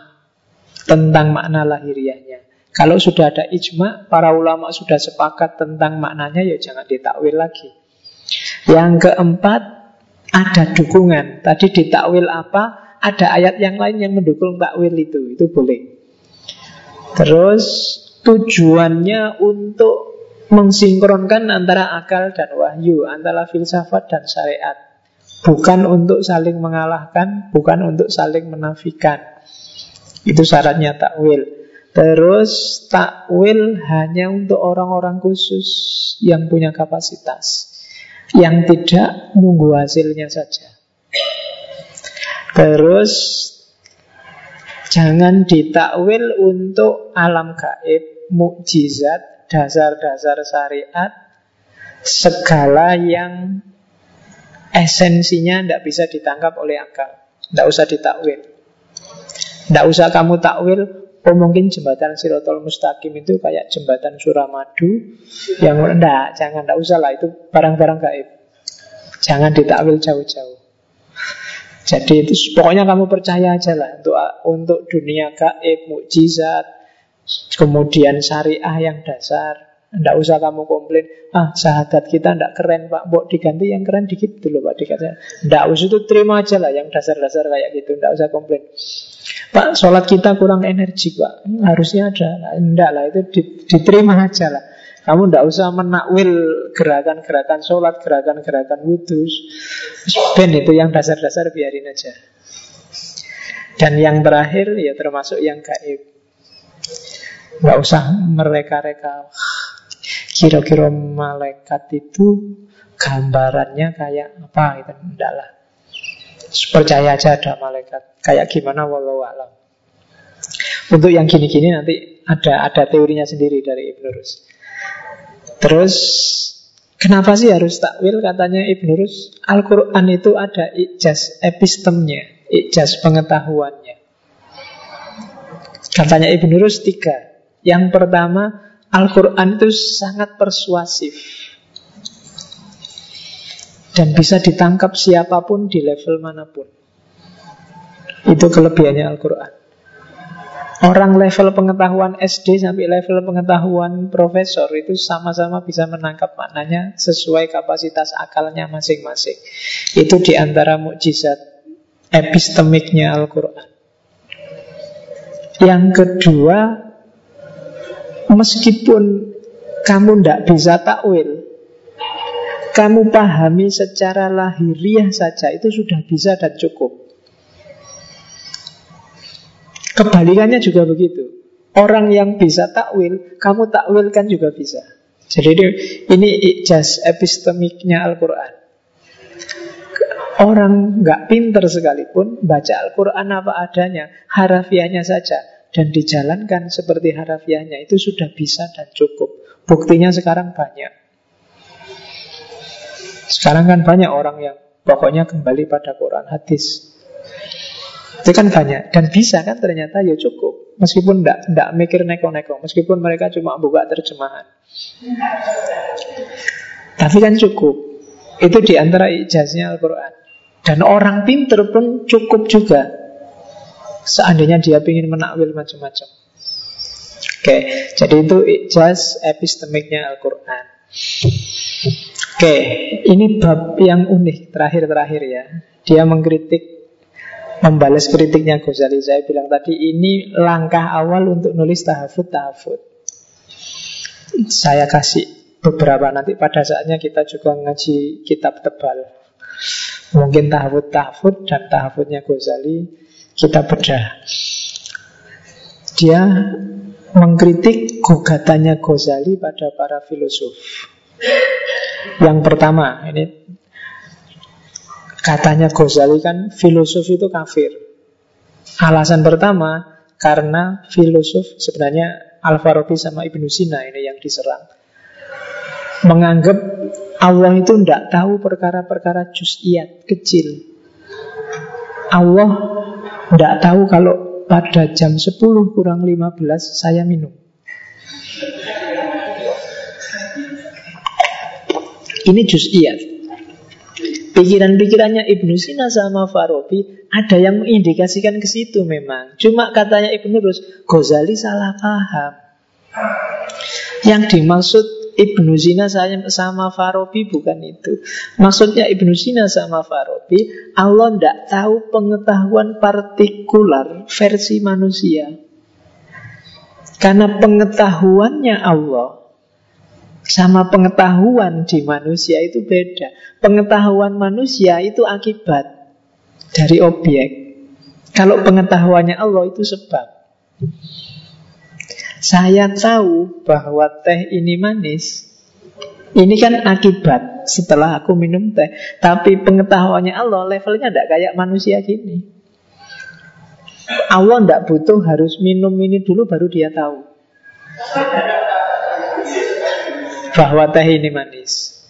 tentang makna lahiriahnya. Kalau sudah ada ijma, para ulama sudah sepakat tentang maknanya, ya jangan ditakwil lagi. Yang keempat, ada dukungan. Tadi ditakwil apa? Ada ayat yang lain yang mendukung takwil itu. Itu boleh. Terus tujuannya untuk mensinkronkan antara akal dan wahyu, antara filsafat dan syariat. Bukan untuk saling mengalahkan, bukan untuk saling menafikan. Itu syaratnya takwil. Terus takwil hanya untuk orang-orang khusus yang punya kapasitas. Yang tidak nunggu hasilnya saja. Terus jangan ditakwil untuk alam gaib, mukjizat, dasar-dasar syariat, segala yang esensinya tidak bisa ditangkap oleh akal. Tidak usah ditakwil. Tidak usah kamu takwil Oh mungkin jembatan Sirotol Mustaqim itu kayak jembatan Suramadu Yang enggak, jangan, enggak usah lah Itu barang-barang gaib. Jangan ditakwil jauh-jauh. Jadi itu pokoknya kamu percaya aja lah Untuk untuk dunia gaib, mukjizat Kemudian syariah yang dasar. Tidak usah kamu komplain Ah sahadat kita tidak keren pak. Bok diganti yang keren dikit dulu pak dikasih Tidak usah itu terima aja lah Yang dasar-dasar kayak gitu. Tidak usah komplain Pak, sholat kita kurang energi, Pak. Harusnya ada. Enggak lah, itu diterima aja lah. Kamu tidak usah menakwil gerakan-gerakan sholat, gerakan-gerakan wudhu. Ben itu yang dasar-dasar biarin aja. Dan yang terakhir ya termasuk yang gaib. Nggak usah mereka-reka. Kira-kira malaikat itu gambarannya kayak apa enggak lah. Percaya aja ada malaikat. Kayak gimana walau alam. Untuk yang gini-gini nanti ada ada teorinya sendiri dari Ibn Rus. Terus kenapa sih harus takwil katanya Ibn Rus? Al-Quran itu ada ijaz epistemnya, ijaz pengetahuannya. Katanya Ibn Rus tiga. Yang pertama, Al-Quran itu sangat persuasif. Dan bisa ditangkap siapa pun di level mana pun. Itu kelebihannya Al-Quran. Orang level pengetahuan SD sampai level pengetahuan profesor Itu sama-sama bisa menangkap maknanya Sesuai kapasitas akalnya masing-masing. Itu di antara mukjizat epistemiknya Al-Quran. Yang kedua Meskipun kamu tidak bisa takwil kamu pahami secara lahiriah saja itu sudah bisa dan cukup. Kebalikannya juga begitu. Orang yang bisa takwil, kamu takwilkan juga bisa. Jadi ini ijaz epistemiknya Al-Quran. Orang nggak pinter sekalipun baca Al-Quran apa adanya, harafiahnya saja dan dijalankan seperti harafiahnya itu sudah bisa dan cukup. Buktinya sekarang banyak. Sekarang kan banyak orang yang pokoknya kembali pada Quran hadis. Itu kan banyak dan bisa kan ternyata ya cukup. Meskipun tidak tidak mikir neko-neko, meskipun mereka cuma buka terjemahan. Tapi kan cukup. Itu di antara ijaznya Al-Quran. Dan orang pinter pun cukup juga. Seandainya dia ingin menakwil macam-macam. Oke, jadi itu ijaz epistemiknya Al-Quran. Oke, ini bab yang unik terakhir-terakhir ya. Dia mengkritik, membalas kritiknya Ghazali. Saya bilang tadi ini langkah awal untuk nulis tahafud-tahafud. Saya kasih beberapa nanti pada saatnya kita juga ngaji kitab tebal. Mungkin tahafud-tahafud dan tahafudnya Ghazali kita bedah. Dia mengkritik gugatannya Ghazali pada para filosof. Yang pertama, ini katanya Ghazali kan filosof itu kafir. Alasan pertama karena filosof sebenarnya Al-Farabi sama Ibnu Sina ini yang diserang. Menganggap Allah itu tidak tahu perkara-perkara juz'iyat kecil. Allah tidak tahu kalau pada jam 10 kurang 15 saya minum. Ini juz'iyat. Pikiran-pikirannya Ibnu Sina sama Farabi ada yang mengindikasikan ke situ memang. Cuma katanya Ibnu Rus, Ghazali salah paham. Yang dimaksud Ibnu Sina sama Farabi bukan itu. Maksudnya Ibnu Sina sama Farabi, Allah tidak tahu pengetahuan partikular versi manusia. Karena pengetahuannya Allah sama pengetahuan di manusia itu beda. Pengetahuan manusia itu akibat dari objek. Kalau pengetahuannya Allah itu sebab. Saya tahu bahwa teh ini manis. Ini kan akibat setelah aku minum teh. Tapi pengetahuannya Allah levelnya tidak kayak manusia gini. Allah tidak butuh harus minum ini dulu baru dia tahu bahwa teh ini manis.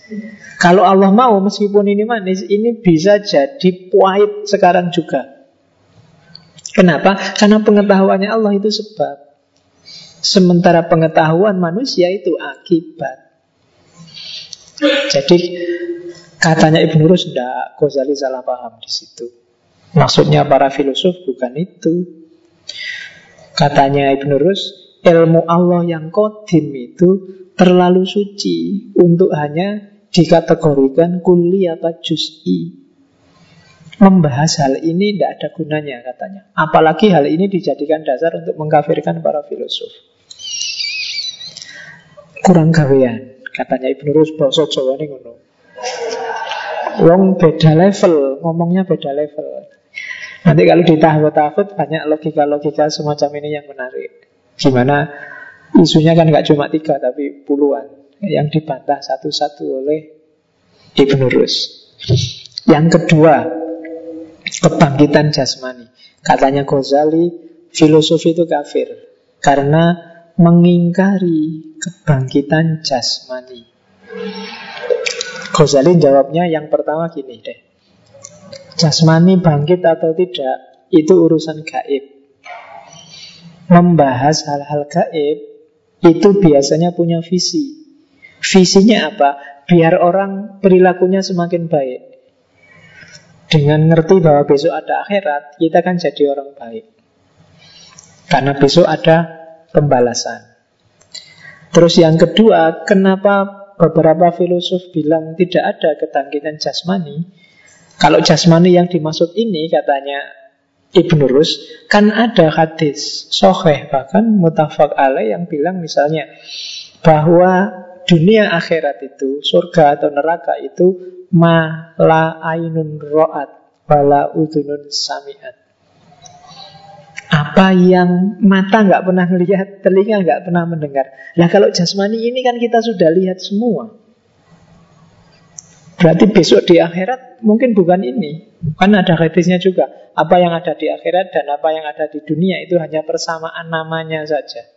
Kalau Allah mau meskipun ini manis, ini bisa jadi pahit sekarang juga. Kenapa? Karena pengetahuannya Allah itu sebab. Sementara pengetahuan manusia itu akibat. Jadi katanya Ibn Rus tidak Ghazali salah paham di situ. Maksudnya para filosof bukan itu. Katanya Ibn Rus, ilmu Allah yang kodim itu terlalu suci untuk hanya dikategorikan kuli apa juz'i. Membahas hal ini tidak ada gunanya katanya. Apalagi hal ini dijadikan dasar untuk mengkafirkan para filosof. Kurang gawean, katanya Ibnu Rus bahasa Jawa ini. Wong beda level, ngomongnya beda level. Nanti kalau ditahut-tahut banyak logika-logika semacam ini yang menarik. Gimana isunya kan nggak cuma tiga tapi puluhan yang dibantah satu-satu oleh Ibnu Rus. Yang kedua, kebangkitan jasmani. Katanya Ghazali, filosofi itu kafir karena mengingkari kebangkitan jasmani. Ghazali jawabnya yang pertama gini deh. Jasmani bangkit atau tidak itu urusan gaib. Membahas hal-hal gaib itu biasanya punya visi. Visinya apa? Biar orang perilakunya semakin baik. Dengan ngerti bahwa besok ada akhirat, kita kan jadi orang baik. Karena besok ada pembalasan. Terus yang kedua, kenapa beberapa filosof bilang tidak ada ketangkitan jasmani? Kalau jasmani yang dimaksud ini katanya Ibn Rus, kan ada hadis soheh bahkan mutafak yang bilang misalnya bahwa dunia akhirat itu, surga atau neraka itu ma la ainun ro'at wala udunun samiat. Apa yang mata nggak pernah melihat, telinga nggak pernah mendengar. Nah kalau jasmani ini kan kita sudah lihat semua. Berarti besok di akhirat mungkin bukan ini. Kan ada hadisnya juga. Apa yang ada di akhirat dan apa yang ada di dunia itu hanya persamaan namanya saja.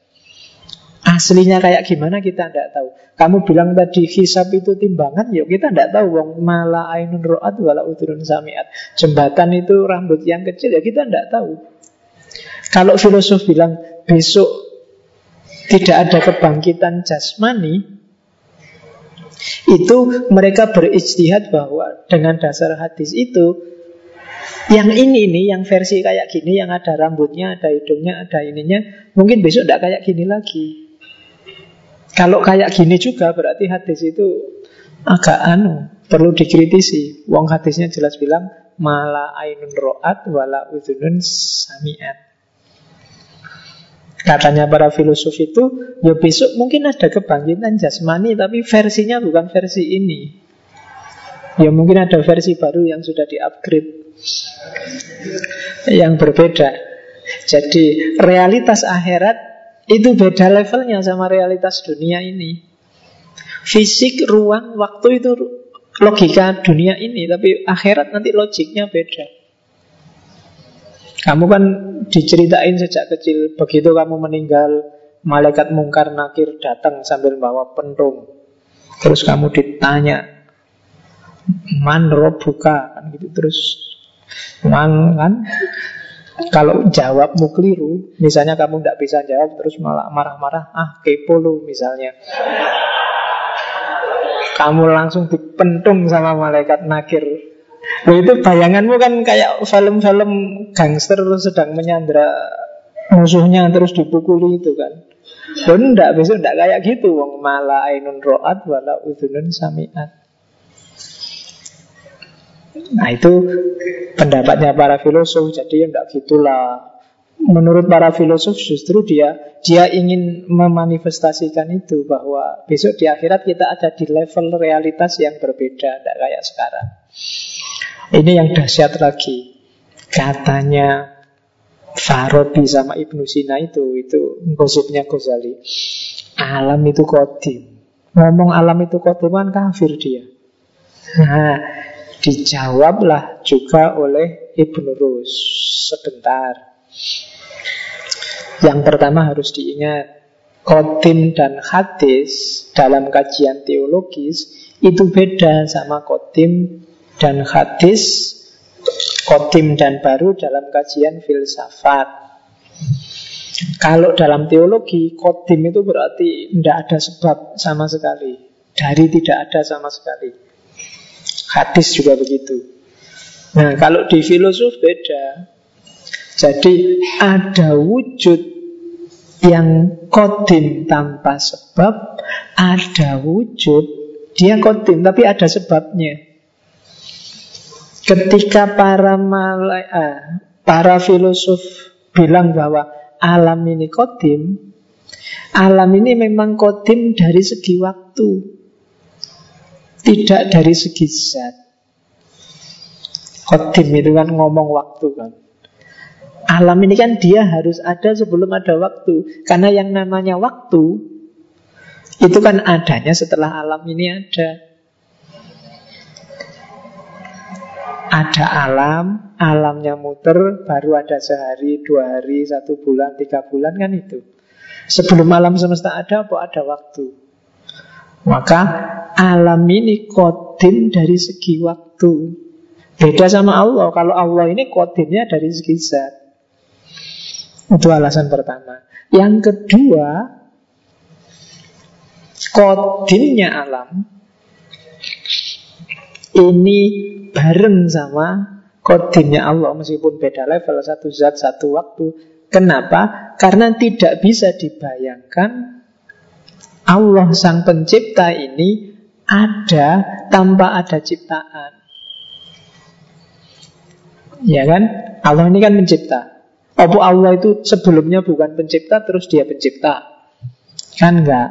Aslinya kayak gimana kita tidak tahu. Kamu bilang tadi hisab itu timbangan, yuk kita tidak tahu. Wong mala ainun ro'at wala udurun samiat. Jembatan itu rambut yang kecil, ya kita tidak tahu. Kalau filosof bilang besok tidak ada kebangkitan jasmani, itu mereka berijtihad bahwa dengan dasar hadis itu yang ini nih, yang versi kayak gini, yang ada rambutnya, ada hidungnya, ada ininya, mungkin besok tidak kayak gini lagi. Kalau kayak gini juga berarti hadis itu agak anu, perlu dikritisi. Wong hadisnya jelas bilang mala ainun ro'at wala udunun samiat. Katanya para filosof itu, ya besok mungkin ada kebangkitan jasmani, tapi versinya bukan versi ini. Ya mungkin ada versi baru yang sudah di-upgrade. Yang berbeda. Jadi realitas akhirat Itu beda levelnya sama realitas dunia ini. Fisik, ruang, waktu itu logika dunia ini Tapi akhirat nanti logiknya beda Kamu kan diceritain sejak kecil Begitu kamu meninggal Malaikat mungkar nakir datang sambil bawa pentung Terus kamu ditanya Man robuka kan gitu terus Man kan kalau jawabmu keliru, misalnya kamu tidak bisa jawab terus malah marah-marah, ah kepo lu misalnya. Kamu langsung dipentung sama malaikat nakir. Loh itu bayanganmu kan kayak film-film gangster sedang menyandra musuhnya terus dipukuli itu kan. Loh enggak, besok enggak kayak gitu. Wong malah ainun ro'at wala udhunun sami'at. Nah itu pendapatnya para filosof Jadi ya enggak gitulah Menurut para filosof justru dia Dia ingin memanifestasikan itu Bahwa besok di akhirat kita ada di level realitas yang berbeda Tidak kayak sekarang Ini yang dahsyat lagi. Katanya Farabi sama Ibnu Sina itu Itu gosipnya Ghazali. Alam itu kodim Ngomong alam itu kodim kan kafir dia. Nah Dijawablah juga oleh Ibnu Rus. Sebentar. Yang pertama harus diingat Kodim dan hadis dalam kajian teologis itu beda sama kodim dan hadis, kodim dan baru dalam kajian filsafat. Kalau dalam teologi, kodim itu berarti tidak ada sebab sama sekali. Dari tidak ada sama sekali. Hadis juga begitu. Nah, kalau di filosof beda. Jadi ada wujud yang kodim tanpa sebab, ada wujud dia kodim tapi ada sebabnya. Ketika para ah, para filosof bilang bahwa alam ini kodim, alam ini memang kodim dari segi waktu. Tidak dari segi zat. Kodim itu kan ngomong waktu kan. Alam ini kan dia harus ada sebelum ada waktu. Karena yang namanya waktu Itu kan adanya setelah alam ini ada Ada alam, alamnya muter Baru ada sehari, dua hari, satu bulan, tiga bulan kan itu Sebelum alam semesta ada, apa ada waktu maka alam ini kodim dari segi waktu. Beda sama Allah. Kalau Allah ini kodimnya dari segi zat. Itu alasan pertama. Yang kedua, kodimnya alam ini bareng sama kodimnya Allah meskipun beda level satu zat satu waktu. Kenapa? Karena tidak bisa dibayangkan Allah sang pencipta ini ada tanpa ada ciptaan. Ya kan? Allah ini kan pencipta. Apa Allah itu sebelumnya bukan pencipta terus dia pencipta? Kan enggak.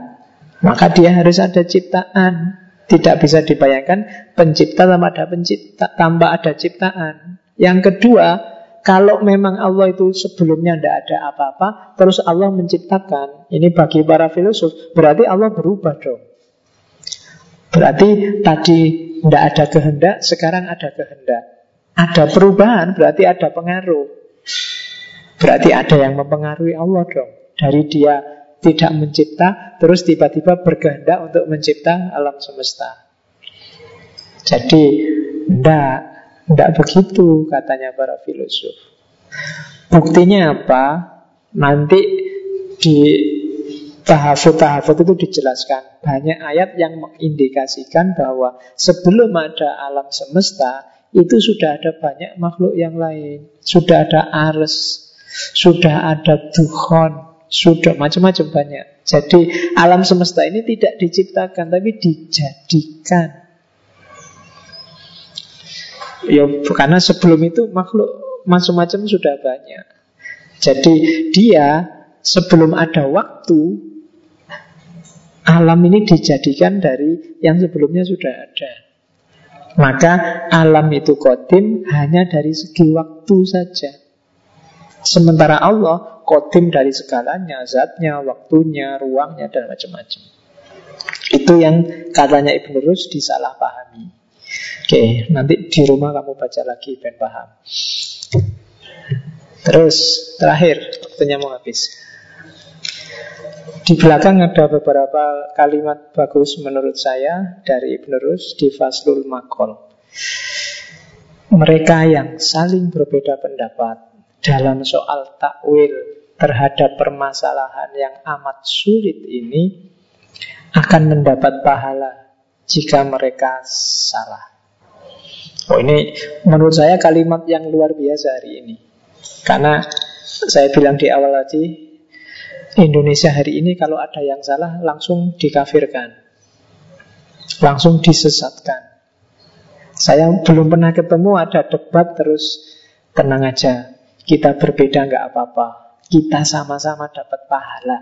Maka dia harus ada ciptaan. Tidak bisa dibayangkan pencipta tanpa ada pencipta, tanpa ada ciptaan. Yang kedua, kalau memang Allah itu sebelumnya tidak ada apa-apa, terus Allah menciptakan, ini bagi para filosof, berarti Allah berubah dong. Berarti tadi tidak ada kehendak, sekarang ada kehendak. Ada perubahan, berarti ada pengaruh. Berarti ada yang mempengaruhi Allah dong. Dari dia tidak mencipta, terus tiba-tiba berkehendak untuk mencipta alam semesta. Jadi, tidak tidak begitu katanya para filosof. Buktinya apa? Nanti di tahafut-tahafut itu dijelaskan Banyak ayat yang mengindikasikan bahwa Sebelum ada alam semesta Itu sudah ada banyak makhluk yang lain Sudah ada ars Sudah ada duhon Sudah macam-macam banyak Jadi alam semesta ini tidak diciptakan Tapi dijadikan Ya karena sebelum itu makhluk macam-macam sudah banyak. Jadi dia sebelum ada waktu alam ini dijadikan dari yang sebelumnya sudah ada. Maka alam itu kodim hanya dari segi waktu saja. Sementara Allah kodim dari segalanya, zatnya, waktunya, ruangnya, dan macam-macam. Itu yang katanya Ibn Rus disalahpahami. Oke, nanti di rumah kamu baca lagi ben paham. Terus terakhir, waktunya mau habis. Di belakang ada beberapa kalimat bagus menurut saya dari Ibn Rus di Faslul Makol. Mereka yang saling berbeda pendapat dalam soal takwil terhadap permasalahan yang amat sulit ini akan mendapat pahala jika mereka salah. Oh ini menurut saya kalimat yang luar biasa hari ini. Karena saya bilang di awal tadi Indonesia hari ini kalau ada yang salah langsung dikafirkan. Langsung disesatkan. Saya belum pernah ketemu ada debat terus tenang aja. Kita berbeda nggak apa-apa. Kita sama-sama dapat pahala.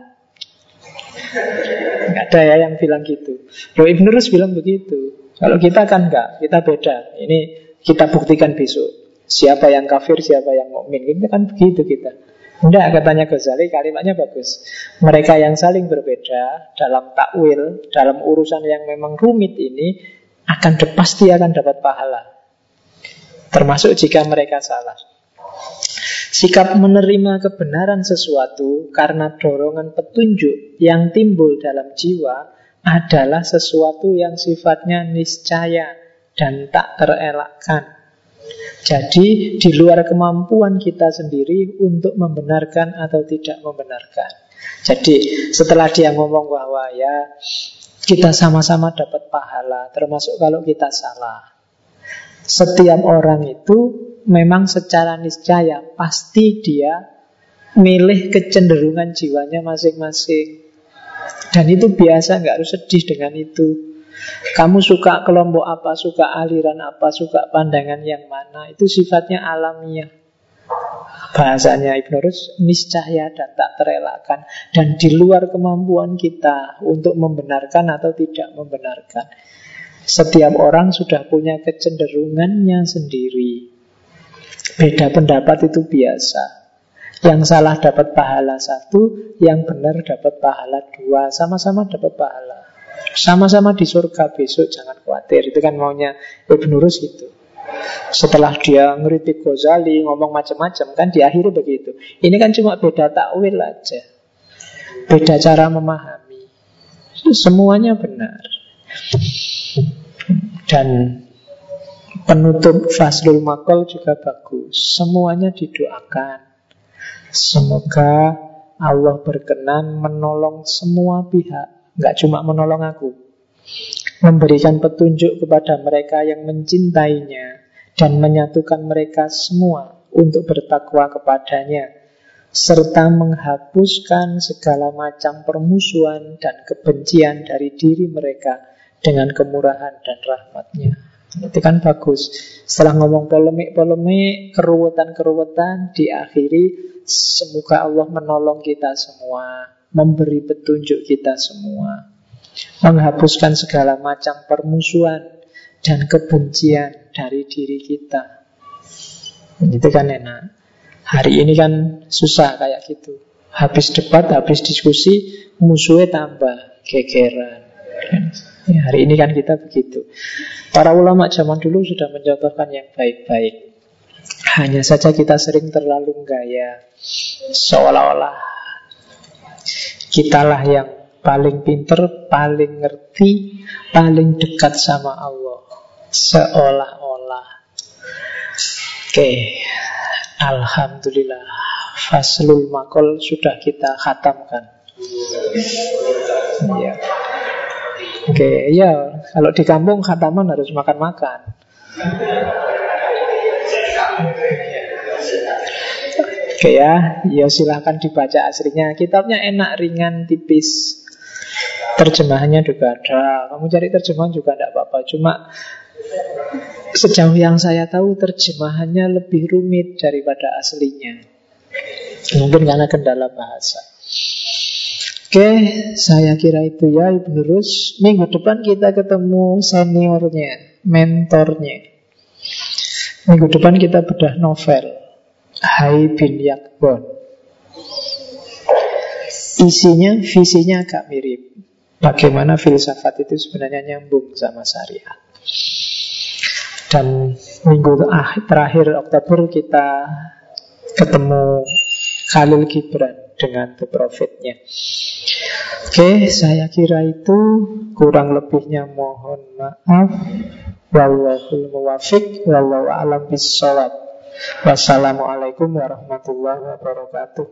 Nggak ada ya yang bilang gitu. Loh Ibn Rus bilang begitu. Kalau kita kan nggak, kita beda. Ini kita buktikan besok. Siapa yang kafir, siapa yang mukmin. Kita kan begitu kita. Tidak katanya Ghazali kalimatnya bagus. Mereka yang saling berbeda dalam takwil, dalam urusan yang memang rumit ini akan pasti akan dapat pahala. Termasuk jika mereka salah. Sikap menerima kebenaran sesuatu karena dorongan petunjuk yang timbul dalam jiwa adalah sesuatu yang sifatnya niscaya dan tak terelakkan. Jadi di luar kemampuan kita sendiri untuk membenarkan atau tidak membenarkan. Jadi setelah dia ngomong bahwa ya kita sama-sama dapat pahala, termasuk kalau kita salah. Setiap orang itu memang secara niscaya pasti dia milih kecenderungan jiwanya masing-masing. Dan itu biasa, nggak harus sedih dengan itu. Kamu suka kelompok apa, suka aliran apa, suka pandangan yang mana, itu sifatnya alamiah. Bahasanya Ibn Rus, niscaya dan tak terelakkan. Dan di luar kemampuan kita untuk membenarkan atau tidak membenarkan. Setiap orang sudah punya kecenderungannya sendiri. Beda pendapat itu biasa. Yang salah dapat pahala satu, yang benar dapat pahala dua, sama-sama dapat pahala. Sama-sama di surga besok, jangan khawatir. Itu kan maunya Ibn Rus itu. Setelah dia ngeritik Ghazali, ngomong macam-macam, kan di akhirnya begitu. Ini kan cuma beda takwil aja. Beda cara memahami. Semuanya benar. Dan Penutup Faslul Makol juga bagus. Semuanya didoakan. Semoga Allah berkenan menolong semua pihak. Nggak cuma menolong aku. Memberikan petunjuk kepada mereka yang mencintainya Dan menyatukan mereka semua Untuk bertakwa kepadanya Serta menghapuskan segala macam permusuhan dan kebencian dari diri mereka Dengan kemurahan dan rahmatnya itu kan bagus. Setelah ngomong polemik-polemik, keruwetan-keruwetan, diakhiri semoga Allah menolong kita semua, memberi petunjuk kita semua, menghapuskan segala macam permusuhan dan kebencian dari diri kita. Itu kan enak. Hari ini kan susah kayak gitu. Habis debat, habis diskusi, musuhnya tambah gegeran. Ya, hari ini kan kita begitu. Para ulama zaman dulu sudah mencontohkan yang baik-baik. Hanya saja kita sering terlalu gaya, seolah-olah kitalah yang paling pinter, paling ngerti, paling dekat sama Allah. Seolah-olah. Oke, Alhamdulillah. Faslul Makol sudah kita khatamkan. Ya. Oke, ya kalau di kampung khataman harus makan-makan. Oke ya, ya silahkan dibaca aslinya. Kitabnya enak, ringan, tipis. Terjemahannya juga ada. Kamu cari terjemahan juga tidak apa-apa. Cuma sejauh yang saya tahu terjemahannya lebih rumit daripada aslinya. Mungkin karena kendala bahasa. Oke, saya kira itu ya Ibu Rus. Minggu depan kita ketemu seniornya. mentornya. Minggu depan kita bedah novel Hai bin Yakbon. Isinya, visinya agak mirip. Bagaimana filsafat itu sebenarnya nyambung sama syariat. Dan minggu terakhir Oktober kita ketemu Khalil Gibran dengan The Prophet-nya. Oke, saya kira itu kurang lebihnya mohon maaf. Wallahul muwafiq wallahu alam bisawab. Wassalamualaikum warahmatullahi wabarakatuh.